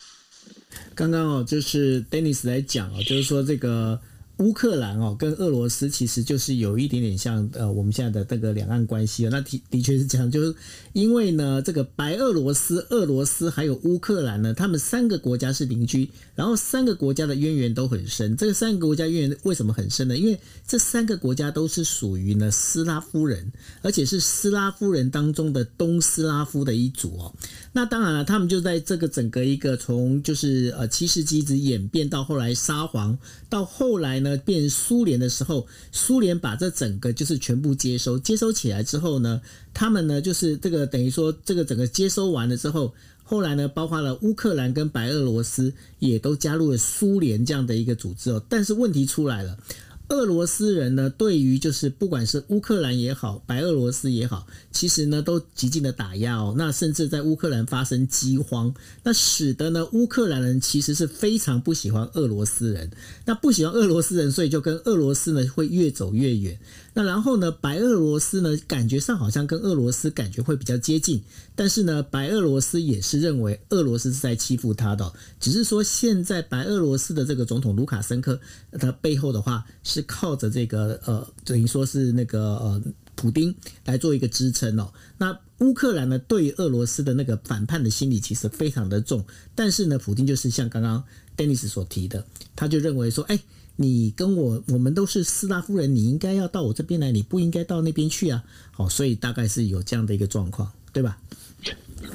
刚刚哦，就是 Dennis 来讲哦，就是说这个。乌克兰哦，跟俄罗斯其实就是有一点点像呃，我们现在的这个两岸关系哦。那的的确是这样，就是因为呢，这个白俄罗斯、俄罗斯还有乌克兰呢，他们三个国家是邻居，然后三个国家的渊源都很深。这三个国家渊源为什么很深呢？因为这三个国家都是属于呢斯拉夫人，而且是斯拉夫人当中的东斯拉夫的一组哦。那当然了，他们就在这个整个一个从就是呃七世纪一直演变到后来沙皇，到后来呢。呃，变苏联的时候，苏联把这整个就是全部接收，接收起来之后呢，他们呢就是这个等于说这个整个接收完了之后，后来呢，包括了乌克兰跟白俄罗斯也都加入了苏联这样的一个组织哦。但是问题出来了。俄罗斯人呢，对于就是不管是乌克兰也好，白俄罗斯也好，其实呢都极尽的打压哦。那甚至在乌克兰发生饥荒，那使得呢乌克兰人其实是非常不喜欢俄罗斯人。那不喜欢俄罗斯人，所以就跟俄罗斯呢会越走越远。那然后呢，白俄罗斯呢，感觉上好像跟俄罗斯感觉会比较接近，但是呢，白俄罗斯也是认为俄罗斯是在欺负他的，只是说现在白俄罗斯的这个总统卢卡申科，他背后的话是靠着这个呃，等于说是那个呃，普丁来做一个支撑哦。那乌克兰呢，对于俄罗斯的那个反叛的心理其实非常的重，但是呢，普丁就是像刚刚 Dennis 所提的，他就认为说，哎。你跟我，我们都是斯拉夫人，你应该要到我这边来，你不应该到那边去啊。好，所以大概是有这样的一个状况，对吧？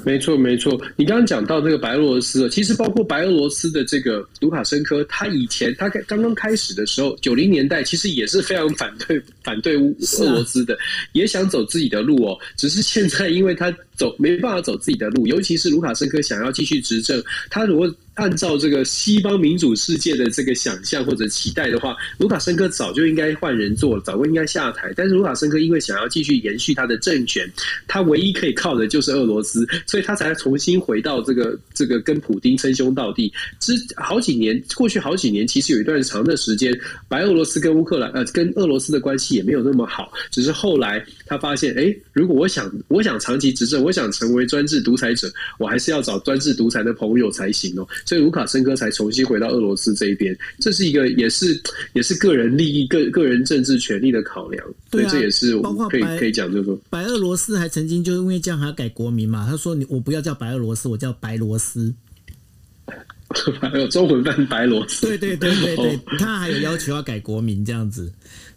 没错，没错。你刚刚讲到这个白俄罗斯，其实包括白俄罗斯的这个卢卡申科，他以前他刚刚开始的时候，九零年代其实也是非常反对反对俄罗斯的，也想走自己的路哦。只是现在因为他走，没办法走自己的路。尤其是卢卡申科想要继续执政，他如果按照这个西方民主世界的这个想象或者期待的话，卢卡申科早就应该换人做了，早就应该下台。但是卢卡申科因为想要继续延续他的政权，他唯一可以靠的就是俄罗斯，所以他才重新回到这个这个跟普丁称兄道弟。之好几年过去好几年，其实有一段长的时间，白俄罗斯跟乌克兰呃跟俄罗斯的关系也没有那么好，只是后来他发现，哎，如果我想我想长期执政，我想成为专制独裁者，我还是要找专制独裁的朋友才行哦。所以卢卡申科才重新回到俄罗斯这一边，这是一个也是也是个人利益、个个人政治权利的考量。对、啊，这也是可以可以讲，就是说，白俄罗斯还曾经就因为这样还改国名嘛？他说：“你我不要叫白俄罗斯，我叫白罗斯。”还有中文版白罗斯。对对对对对，他还有要求要改国名这样子。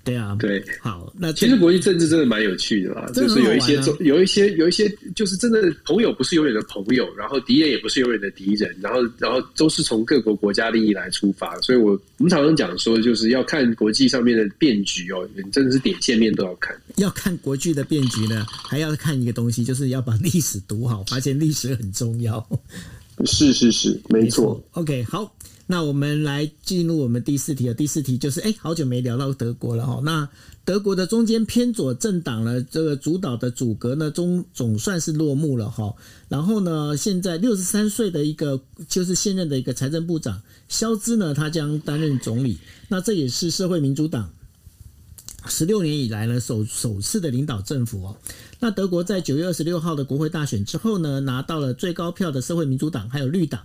对啊，对，好，那其实国际政治真的蛮有趣的啦，就是有一些，有一些，有一些，就是真的朋友不是永远的朋友，然后敌人也不是永远的敌人，然后，然后都是从各国国家利益来出发，所以我我们常常讲说，就是要看国际上面的变局哦，你真的是点线面都要看，要看国际的变局呢，还要看一个东西，就是要把历史读好，发现历史很重要。是是是，没错。OK，好。那我们来进入我们第四题啊。第四题就是，哎，好久没聊到德国了哈。那德国的中间偏左政党呢，这个主导的组阁呢，终总算是落幕了哈。然后呢，现在六十三岁的一个就是现任的一个财政部长肖兹呢，他将担任总理。那这也是社会民主党十六年以来呢首首次的领导政府哦。那德国在九月二十六号的国会大选之后呢，拿到了最高票的社会民主党还有绿党。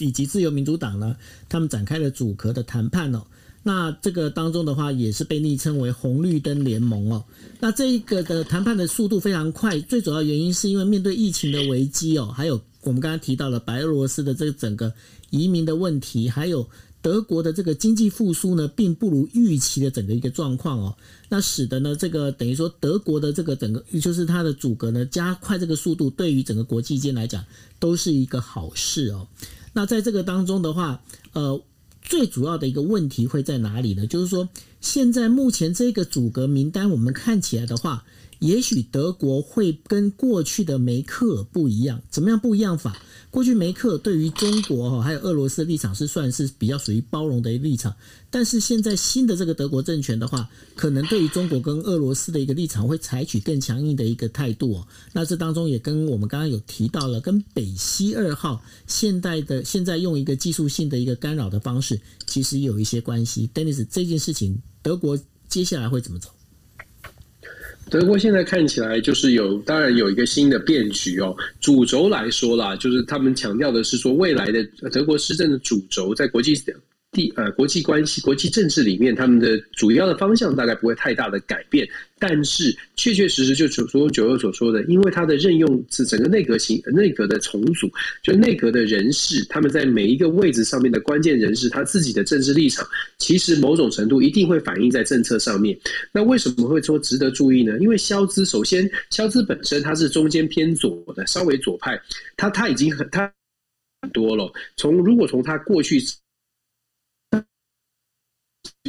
以及自由民主党呢，他们展开了组阁的谈判哦。那这个当中的话，也是被昵称为“红绿灯联盟”哦。那这一个的谈判的速度非常快，最主要原因是因为面对疫情的危机哦，还有我们刚刚提到了白俄罗斯的这个整个移民的问题，还有德国的这个经济复苏呢，并不如预期的整个一个状况哦。那使得呢，这个等于说德国的这个整个就是它的组阁呢，加快这个速度，对于整个国际间来讲都是一个好事哦。那在这个当中的话，呃，最主要的一个问题会在哪里呢？就是说，现在目前这个组阁名单，我们看起来的话，也许德国会跟过去的梅克尔不一样。怎么样不一样法？过去梅克对于中国哈还有俄罗斯的立场是算是比较属于包容的一立场，但是现在新的这个德国政权的话，可能对于中国跟俄罗斯的一个立场会采取更强硬的一个态度哦。那这当中也跟我们刚刚有提到了，跟北溪二号现代的现在用一个技术性的一个干扰的方式，其实有一些关系。Dennis，这件事情德国接下来会怎么走？德国现在看起来就是有，当然有一个新的变局哦。主轴来说啦，就是他们强调的是说，未来的德国施政的主轴在国际地呃国际关系、国际政治里面，他们的主要的方向大概不会太大的改变。但是，确确实实就如同九二所说的，因为他的任用是整个内阁型内阁的重组，就内阁的人士，他们在每一个位置上面的关键人士，他自己的政治立场，其实某种程度一定会反映在政策上面。那为什么会说值得注意呢？因为肖兹首先，肖兹本身他是中间偏左的，稍微左派，他他已经很他很多了。从如果从他过去。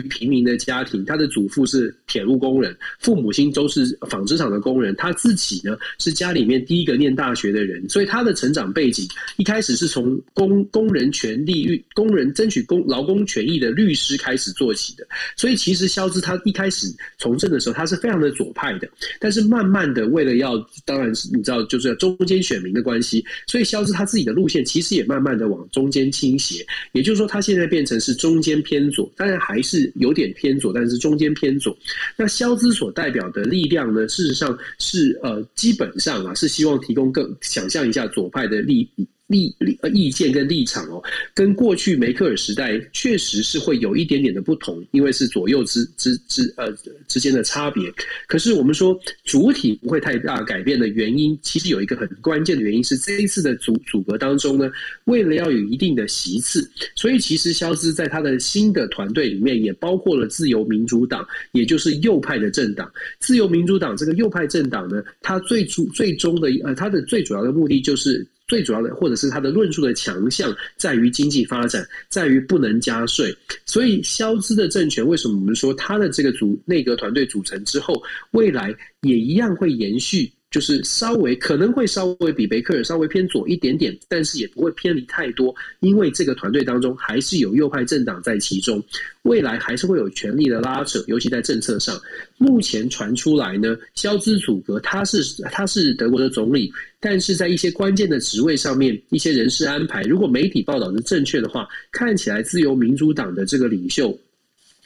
平民的家庭，他的祖父是铁路工人，父母亲都是纺织厂的工人，他自己呢是家里面第一个念大学的人，所以他的成长背景一开始是从工工人权利、工人争取工劳工权益的律师开始做起的。所以其实肖兹他一开始从政的时候，他是非常的左派的，但是慢慢的为了要，当然是你知道，就是要中间选民的关系，所以肖兹他自己的路线其实也慢慢的往中间倾斜，也就是说他现在变成是中间偏左，当然还是。有点偏左，但是中间偏左。那肖兹所代表的力量呢？事实上是呃，基本上啊，是希望提供更想象一下左派的力立意见跟立场哦，跟过去梅克尔时代确实是会有一点点的不同，因为是左右之之之呃之间的差别。可是我们说主体不会太大改变的原因，其实有一个很关键的原因是这一次的组组合当中呢，为了要有一定的席次，所以其实肖兹在他的新的团队里面也包括了自由民主党，也就是右派的政党。自由民主党这个右派政党呢，它最主最终的呃，它的最主要的目的就是。最主要的，或者是他的论述的强项，在于经济发展，在于不能加税。所以，肖兹的政权为什么我们说他的这个组内阁团队组成之后，未来也一样会延续就是稍微可能会稍微比贝克尔稍微偏左一点点，但是也不会偏离太多，因为这个团队当中还是有右派政党在其中，未来还是会有权力的拉扯，尤其在政策上。目前传出来呢，肖兹祖格他是他是德国的总理，但是在一些关键的职位上面，一些人事安排，如果媒体报道是正确的话，看起来自由民主党的这个领袖。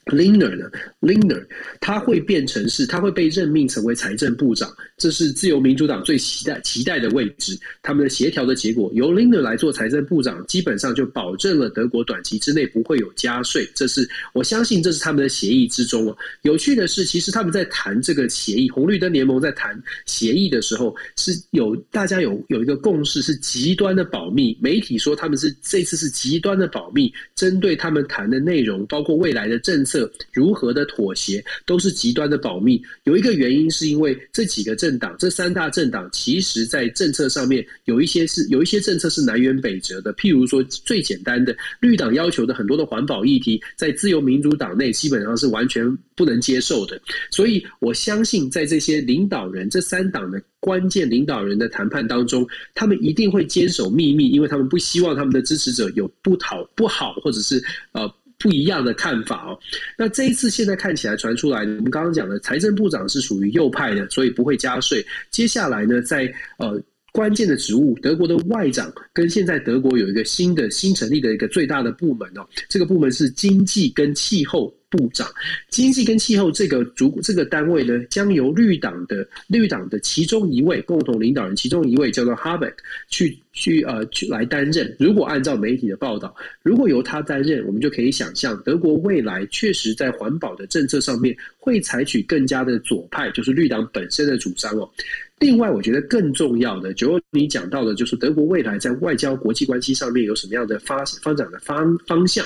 Linder 呢？Linder 他会变成是，他会被任命成为财政部长，这是自由民主党最期待期待的位置。他们的协调的结果，由 Lindner 来做财政部长，基本上就保证了德国短期之内不会有加税。这是我相信，这是他们的协议之中哦。有趣的是，其实他们在谈这个协议，红绿灯联盟在谈协议的时候，是有大家有有一个共识，是极端的保密。媒体说他们是这次是极端的保密，针对他们谈的内容，包括未来的政策。如何的妥协都是极端的保密。有一个原因是因为这几个政党，这三大政党，其实在政策上面有一些是有一些政策是南辕北辙的。譬如说最简单的，绿党要求的很多的环保议题，在自由民主党内基本上是完全不能接受的。所以我相信，在这些领导人这三党的关键领导人的谈判当中，他们一定会坚守秘密，因为他们不希望他们的支持者有不讨不好或者是呃。不一样的看法哦。那这一次现在看起来传出来，我们刚刚讲的财政部长是属于右派的，所以不会加税。接下来呢，在呃关键的职务，德国的外长跟现在德国有一个新的新成立的一个最大的部门哦，这个部门是经济跟气候。部长，经济跟气候这个主这个单位呢，将由绿党的绿党的其中一位共同领导人，其中一位叫做 Habeck 去去呃去来担任。如果按照媒体的报道，如果由他担任，我们就可以想象，德国未来确实在环保的政策上面会采取更加的左派，就是绿党本身的主张哦。另外，我觉得更重要的，就你讲到的，就是德国未来在外交国际关系上面有什么样的发发展的方方向。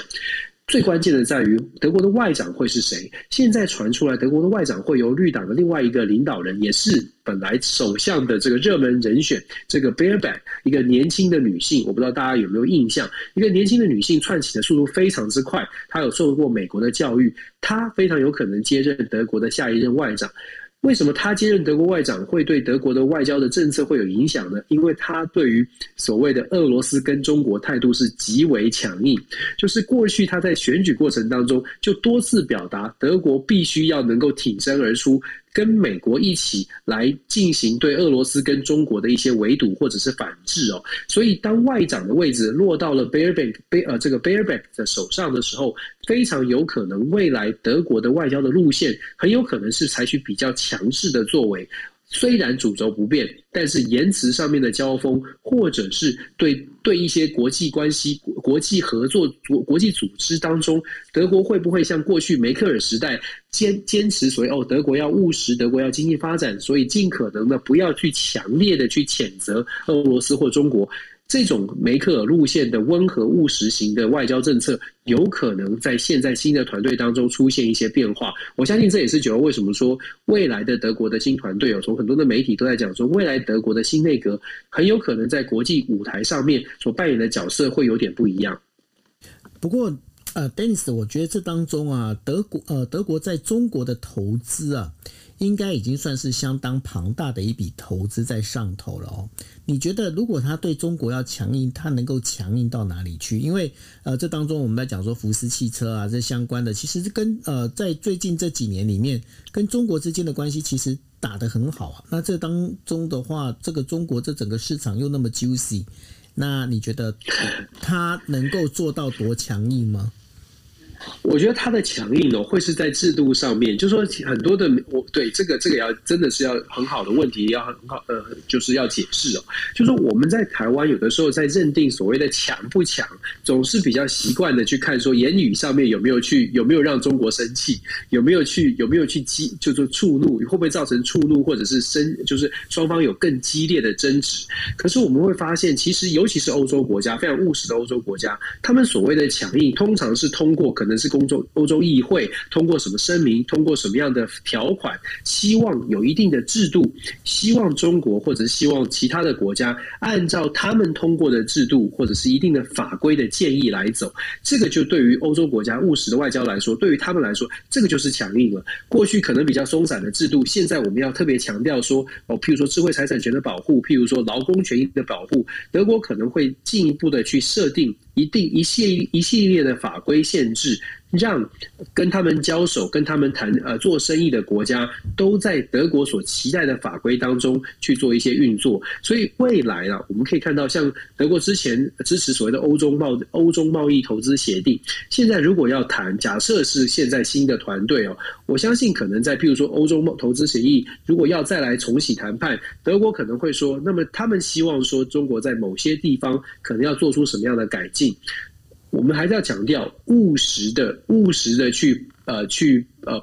最关键的在于德国的外长会是谁？现在传出来，德国的外长会由绿党的另外一个领导人，也是本来首相的这个热门人选，这个 Baerbock，一个年轻的女性，我不知道大家有没有印象？一个年轻的女性窜起的速度非常之快，她有受过美国的教育，她非常有可能接任德国的下一任外长。为什么他接任德国外长会对德国的外交的政策会有影响呢？因为他对于所谓的俄罗斯跟中国态度是极为强硬，就是过去他在选举过程当中就多次表达，德国必须要能够挺身而出。跟美国一起来进行对俄罗斯跟中国的一些围堵或者是反制哦，所以当外长的位置落到了 Baerbock 呃这个 Baerbock 的手上的时候，非常有可能未来德国的外交的路线很有可能是采取比较强势的作为。虽然主轴不变，但是言辞上面的交锋，或者是对对一些国际关系、国际合作、国国际组织当中，德国会不会像过去梅克尔时代坚坚持所谓哦，德国要务实，德国要经济发展，所以尽可能的不要去强烈的去谴责俄罗斯或中国。这种梅克尔路线的温和务实型的外交政策，有可能在现在新的团队当中出现一些变化。我相信这也是九欧为什么说未来的德国的新团队有从很多的媒体都在讲说，未来德国的新内阁很有可能在国际舞台上面所扮演的角色会有点不一样。不过，呃，Dennis，我觉得这当中啊，德国呃，德国在中国的投资啊。应该已经算是相当庞大的一笔投资在上头了哦。你觉得如果他对中国要强硬，他能够强硬到哪里去？因为呃，这当中我们在讲说福斯汽车啊这相关的，其实跟呃在最近这几年里面，跟中国之间的关系其实打得很好啊。那这当中的话，这个中国这整个市场又那么 juicy，那你觉得他能够做到多强硬吗？我觉得他的强硬哦，会是在制度上面，就说很多的，我对这个这个要真的是要很好的问题，要很好呃，就是要解释哦。就是说我们在台湾有的时候在认定所谓的强不强，总是比较习惯的去看说言语上面有没有去有没有让中国生气，有没有去有没有去激，就是触怒，会不会造成触怒，或者是生，就是双方有更激烈的争执。可是我们会发现，其实尤其是欧洲国家非常务实的欧洲国家，他们所谓的强硬，通常是通过可能。能是公众欧洲议会通过什么声明，通过什么样的条款，希望有一定的制度，希望中国或者希望其他的国家按照他们通过的制度或者是一定的法规的建议来走。这个就对于欧洲国家务实的外交来说，对于他们来说，这个就是强硬了。过去可能比较松散的制度，现在我们要特别强调说，哦，譬如说智慧财产权的保护，譬如说劳工权益的保护，德国可能会进一步的去设定一定一系一系列的法规限制。让跟他们交手、跟他们谈呃做生意的国家，都在德国所期待的法规当中去做一些运作。所以未来啊，我们可以看到，像德国之前支持所谓的欧洲贸欧洲贸易投资协定，现在如果要谈，假设是现在新的团队哦，我相信可能在譬如说欧洲贸投资协议，如果要再来重启谈判，德国可能会说，那么他们希望说中国在某些地方可能要做出什么样的改进。我们还是要强调务实的、务实的去呃去呃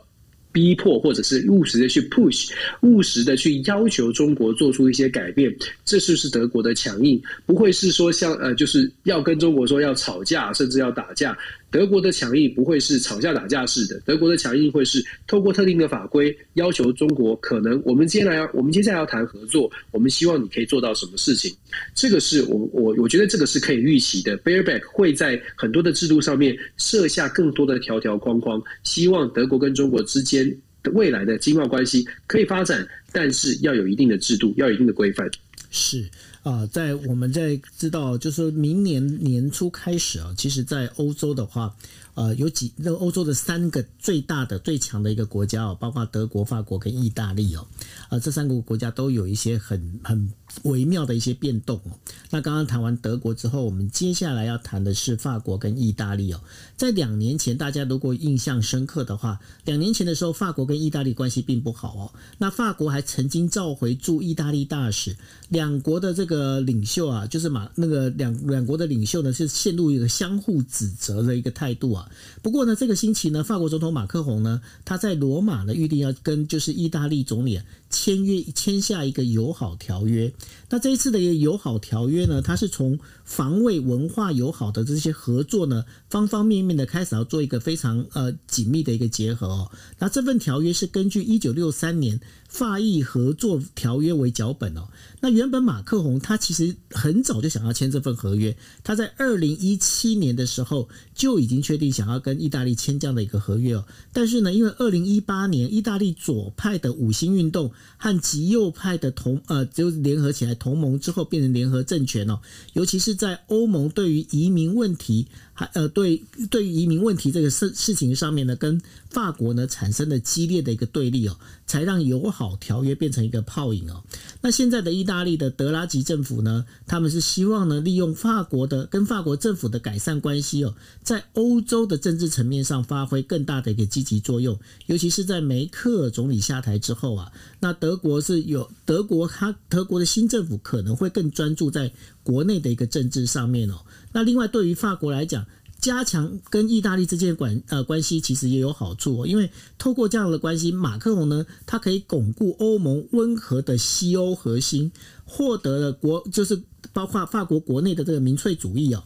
逼迫，或者是务实的去 push，务实的去要求中国做出一些改变。这是不是德国的强硬？不会是说像呃就是要跟中国说要吵架，甚至要打架。德国的强硬不会是吵架打架式的，德国的强硬会是透过特定的法规要求中国，可能我们接下来要我们接下来要谈合作，我们希望你可以做到什么事情？这个是我我我觉得这个是可以预期的。Baerbock 会在很多的制度上面设下更多的条条框框，希望德国跟中国之间的未来的经贸关系可以发展，但是要有一定的制度，要有一定的规范。是。啊，在我们在知道，就是明年年初开始啊，其实，在欧洲的话，呃，有几那欧洲的三个最大的、最强的一个国家哦，包括德国、法国跟意大利哦，啊，这三个国家都有一些很很微妙的一些变动哦。那刚刚谈完德国之后，我们接下来要谈的是法国跟意大利哦。在两年前，大家如果印象深刻的话，两年前的时候，法国跟意大利关系并不好哦。那法国还曾经召回驻意大利大使，两国的这个。领袖啊，就是马那个两两国的领袖呢，是陷入一个相互指责的一个态度啊。不过呢，这个星期呢，法国总统马克宏呢，他在罗马呢预定要跟就是意大利总理签约签下一个友好条约。那这一次的一个友好条约呢，它是从防卫、文化友好的这些合作呢，方方面面的开始要做一个非常呃紧密的一个结合哦。那这份条约是根据一九六三年法意合作条约为脚本哦。那原本马克宏他其实很早就想要签这份合约，他在二零一七年的时候就已经确定想要跟意大利签这样的一个合约哦。但是呢，因为二零一八年意大利左派的五星运动和极右派的同呃就联合起来同盟之后变成联合政权哦，尤其是在欧盟对于移民问题。还呃，对，对移民问题这个事事情上面呢，跟法国呢产生了激烈的一个对立哦，才让友好条约变成一个泡影哦。那现在的意大利的德拉吉政府呢，他们是希望呢利用法国的跟法国政府的改善关系哦，在欧洲的政治层面上发挥更大的一个积极作用，尤其是在梅克尔总理下台之后啊，那德国是有德国他德国的新政府可能会更专注在国内的一个政治上面哦。那另外，对于法国来讲，加强跟意大利之间的关呃关系，其实也有好处哦。因为透过这样的关系，马克龙呢，他可以巩固欧盟温和的西欧核心，获得了国就是包括法国国内的这个民粹主义哦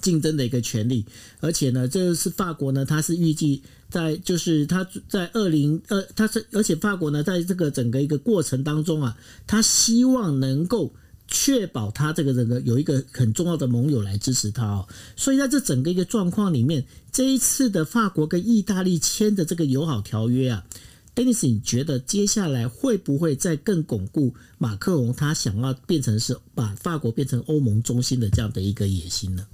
竞争的一个权利。而且呢，这是法国呢，他是预计在就是他在二零二，他是而且法国呢，在这个整个一个过程当中啊，他希望能够。确保他这个这个有一个很重要的盟友来支持他哦，所以在这整个一个状况里面，这一次的法国跟意大利签的这个友好条约啊，Dennis，你觉得接下来会不会再更巩固马克龙他想要变成是把法国变成欧盟中心的这样的一个野心呢？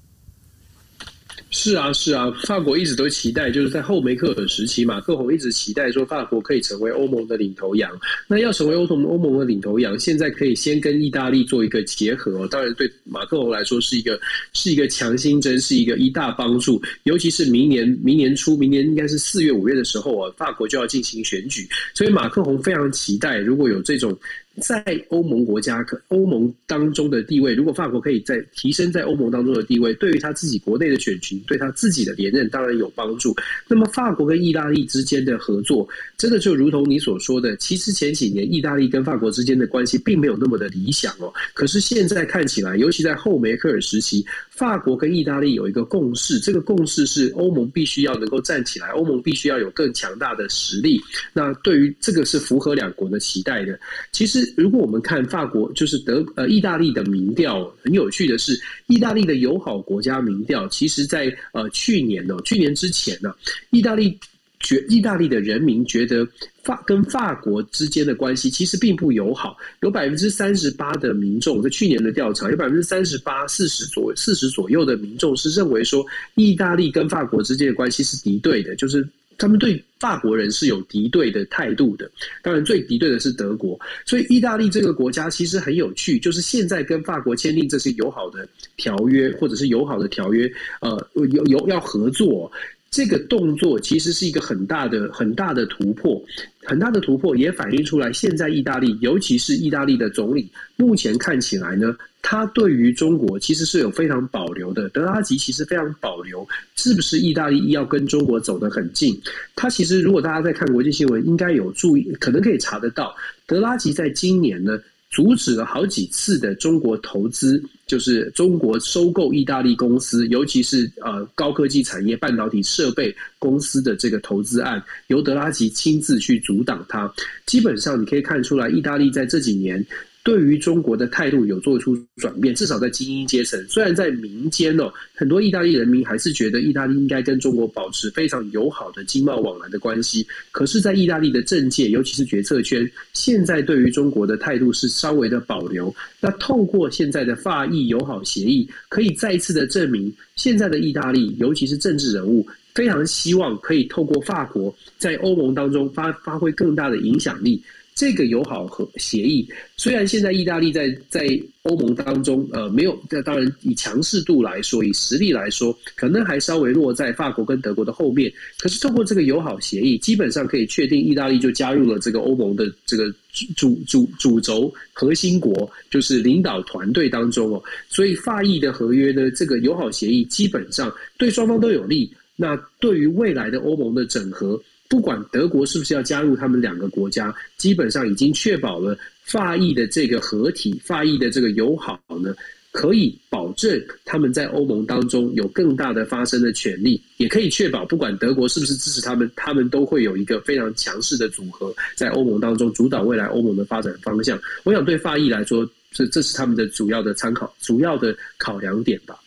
是啊，是啊，法国一直都期待，就是在后梅克尔时期，马克宏一直期待说法国可以成为欧盟的领头羊。那要成为欧盟欧盟的领头羊，现在可以先跟意大利做一个结合，当然对马克宏来说是一个是一个强心针，是一个一大帮助。尤其是明年明年初，明年应该是四月五月的时候啊，法国就要进行选举，所以马克宏非常期待，如果有这种。在欧盟国家、欧盟当中的地位，如果法国可以在提升在欧盟当中的地位，对于他自己国内的选群，对他自己的连任当然有帮助。那么，法国跟意大利之间的合作，真的就如同你所说的，其实前几年意大利跟法国之间的关系并没有那么的理想哦。可是现在看起来，尤其在后梅克尔时期，法国跟意大利有一个共识，这个共识是欧盟必须要能够站起来，欧盟必须要有更强大的实力。那对于这个是符合两国的期待的。其实，如果我们看法国，就是德呃意大利的民调，很有趣的是，意大利的友好国家民调，其实在呃去年呢，去年之前呢，意大利觉意大利的人民觉得法跟法国之间的关系其实并不友好，有百分之三十八的民众在去年的调查，有百分之三十八四十左四十左右的民众是认为说，意大利跟法国之间的关系是敌对的，就是。他们对法国人是有敌对的态度的，当然最敌对的是德国。所以意大利这个国家其实很有趣，就是现在跟法国签订这些友好的条约，或者是友好的条约，呃，有有要合作，这个动作其实是一个很大的很大的突破，很大的突破也反映出来，现在意大利，尤其是意大利的总理，目前看起来呢。他对于中国其实是有非常保留的，德拉吉其实非常保留，是不是意大利要跟中国走得很近？他其实如果大家在看国际新闻，应该有注意，可能可以查得到，德拉吉在今年呢阻止了好几次的中国投资，就是中国收购意大利公司，尤其是呃高科技产业、半导体设备公司的这个投资案，由德拉吉亲自去阻挡它。基本上你可以看出来，意大利在这几年。对于中国的态度有做出转变，至少在精英阶层。虽然在民间哦，很多意大利人民还是觉得意大利应该跟中国保持非常友好的经贸往来的关系。可是，在意大利的政界，尤其是决策圈，现在对于中国的态度是稍微的保留。那透过现在的法意友好协议，可以再次的证明，现在的意大利，尤其是政治人物，非常希望可以透过法国在欧盟当中发发挥更大的影响力。这个友好和协议，虽然现在意大利在在欧盟当中，呃，没有，这当然以强势度来说，以实力来说，可能还稍微落在法国跟德国的后面。可是，透过这个友好协议，基本上可以确定，意大利就加入了这个欧盟的这个主主主轴核心国，就是领导团队当中哦。所以，法意的合约呢，这个友好协议基本上对双方都有利。那对于未来的欧盟的整合。不管德国是不是要加入他们两个国家，基本上已经确保了法意的这个合体，法意的这个友好呢，可以保证他们在欧盟当中有更大的发声的权利，也可以确保不管德国是不是支持他们，他们都会有一个非常强势的组合，在欧盟当中主导未来欧盟的发展方向。我想对法意来说，这这是他们的主要的参考、主要的考量点吧。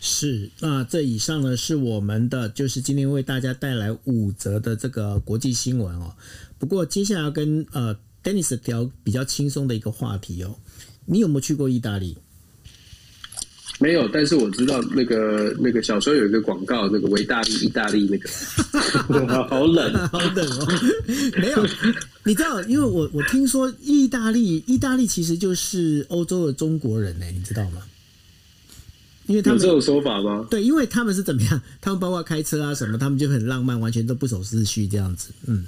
是，那这以上呢是我们的，就是今天为大家带来五则的这个国际新闻哦。不过接下来要跟呃 Dennis 聊比较轻松的一个话题哦。你有没有去过意大利？没有，但是我知道那个那个小时候有一个广告，那个维大利意大利那个，好冷，好冷哦。没有，你知道，因为我我听说意大利，意大利其实就是欧洲的中国人呢，你知道吗？因为他们有这种说法吗？对，因为他们是怎么样？他们包括开车啊什么，他们就很浪漫，完全都不守秩序这样子。嗯，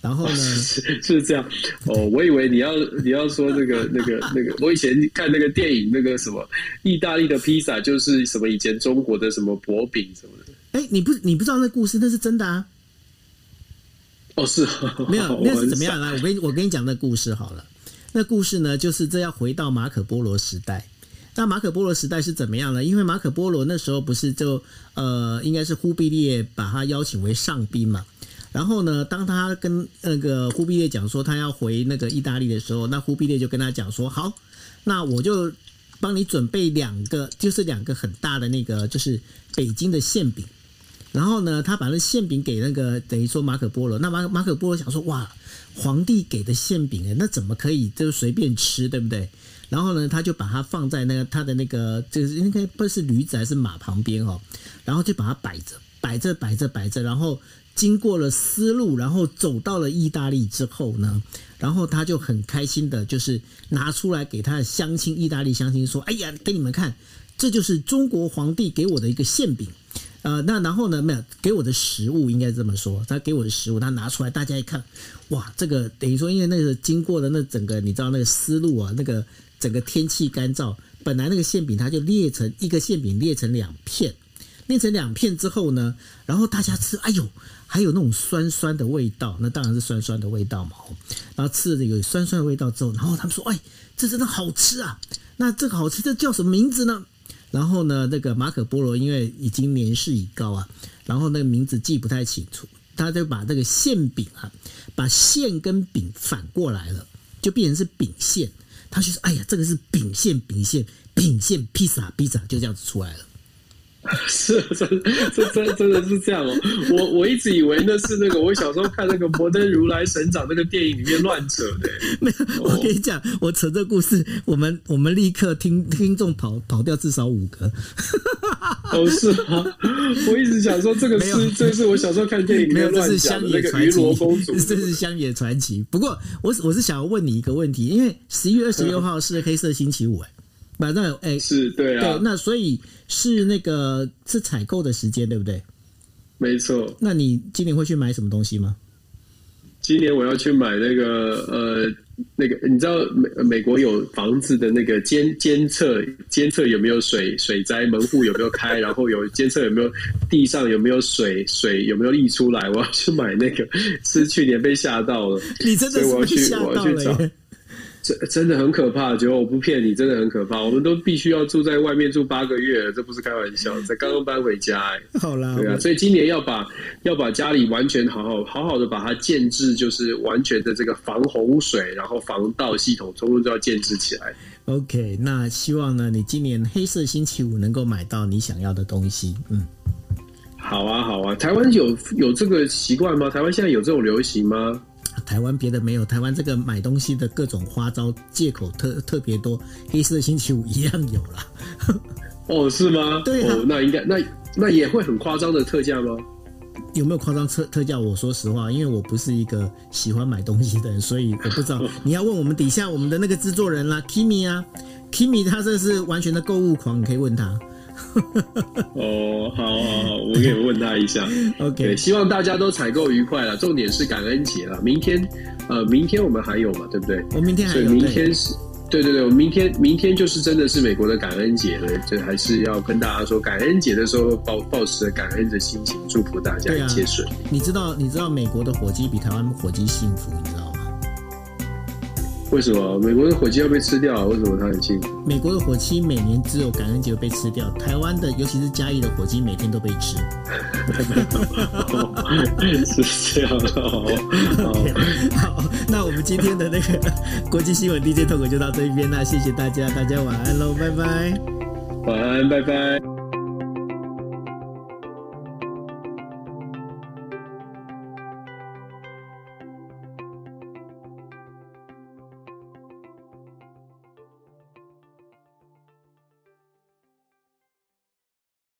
然后呢，是，是这样。哦，我以为你要你要说那个 那个那个，我以前看那个电影，那个什么意大利的披萨就是什么以前中国的什么薄饼什么的。哎，你不你不知道那故事，那是真的啊。哦，是没有，那是怎么样啊？我跟我跟你讲那故事好了。那故事呢，就是这要回到马可波罗时代。那马可波罗时代是怎么样呢？因为马可波罗那时候不是就呃，应该是忽必烈把他邀请为上宾嘛。然后呢，当他跟那个忽必烈讲说他要回那个意大利的时候，那忽必烈就跟他讲说：“好，那我就帮你准备两个，就是两个很大的那个，就是北京的馅饼。”然后呢，他把那馅饼给那个等于说马可波罗。那马马可波罗想说：“哇，皇帝给的馅饼哎，那怎么可以就随便吃，对不对？”然后呢，他就把它放在那个他的那个，就是应该不是驴子还是马旁边哦，然后就把它摆着，摆着，摆着，摆着，然后经过了丝路，然后走到了意大利之后呢，然后他就很开心的，就是拿出来给他的乡亲，意大利乡亲说：“哎呀，给你们看，这就是中国皇帝给我的一个馅饼。”呃，那然后呢，没有给我的食物，应该这么说，他给我的食物，他拿出来，大家一看，哇，这个等于说，因为那个经过的那整个，你知道那个思路啊，那个整个天气干燥，本来那个馅饼它就裂成一个馅饼裂成两片，裂成两片之后呢，然后大家吃，哎呦，还有那种酸酸的味道，那当然是酸酸的味道嘛。然后吃了这个酸酸的味道之后，然后他们说，哎，这真的好吃啊。那这个好吃，这叫什么名字呢？然后呢，那个马可波罗因为已经年事已高啊，然后那个名字记不太清楚，他就把这个馅饼啊，把馅跟饼反过来了，就变成是饼馅。他就说：“哎呀，这个是饼馅，饼馅，饼馅，披萨，披萨，就这样子出来了。” 是，真这真真的是这样哦！我我一直以为那是那个我小时候看那个摩登如来神掌那个电影里面乱扯的。没有，我跟你讲，我扯这故事，我们我们立刻听听众跑跑掉至少五个。哦，是啊？我一直想说这个是这是我小时候看电影里面乱讲的那个云罗公主，这是乡野传奇。不过我我是想要问你一个问题，因为十一月二十六号是黑色星期五，哎。反正哎，是对啊，对，那所以是那个是采购的时间，对不对？没错。那你今年会去买什么东西吗？今年我要去买那个呃，那个你知道美美国有房子的那个监监测监测有没有水水灾，门户有没有开，然后有监测有没有地上有没有水水有没有溢出来，我要去买那个，是去年被吓到了，你真的是被吓到了，我要去找。真真的很可怕，觉得我不骗你，真的很可怕。我们都必须要住在外面住八个月，这不是开玩笑。才刚刚搬回家，哎，好啦，对啊，所以今年要把要把家里完全好好好好的把它建制，就是完全的这个防洪水，然后防盗系统，通通都要建置起来。OK，那希望呢，你今年黑色星期五能够买到你想要的东西。嗯，好啊，好啊。台湾有有这个习惯吗？台湾现在有这种流行吗？台湾别的没有，台湾这个买东西的各种花招借口特特别多，黑色星期五一样有啦。哦，是吗？对啊，哦、那应该那那也会很夸张的特价吗？有没有夸张特特价？我说实话，因为我不是一个喜欢买东西的人，所以我不知道。你要问我们底下我们的那个制作人啦，Kimi 啊，Kimi 他这是完全的购物狂，你可以问他。哦，好好好，我可以问他一下。OK，希望大家都采购愉快了。重点是感恩节了，明天，呃，明天我们还有嘛，对不对？我明天还有。所以明天是，对对对，我明天明天就是真的是美国的感恩节了，这还是要跟大家说，感恩节的时候抱抱持着感恩的心情，祝福大家一切顺利。你知道，你知道美国的火鸡比台湾火鸡幸福，你知道吗？为什么美国的火鸡要被吃掉啊？为什么他很幸福？美国的火鸡每年只有感恩节被吃掉，台湾的尤其是嘉义的火鸡每天都被吃。是这样的哦。好，那我们今天的那个国际新闻 DJ Talk 就到这一边，那谢谢大家，大家晚安喽，拜拜。晚安，拜拜。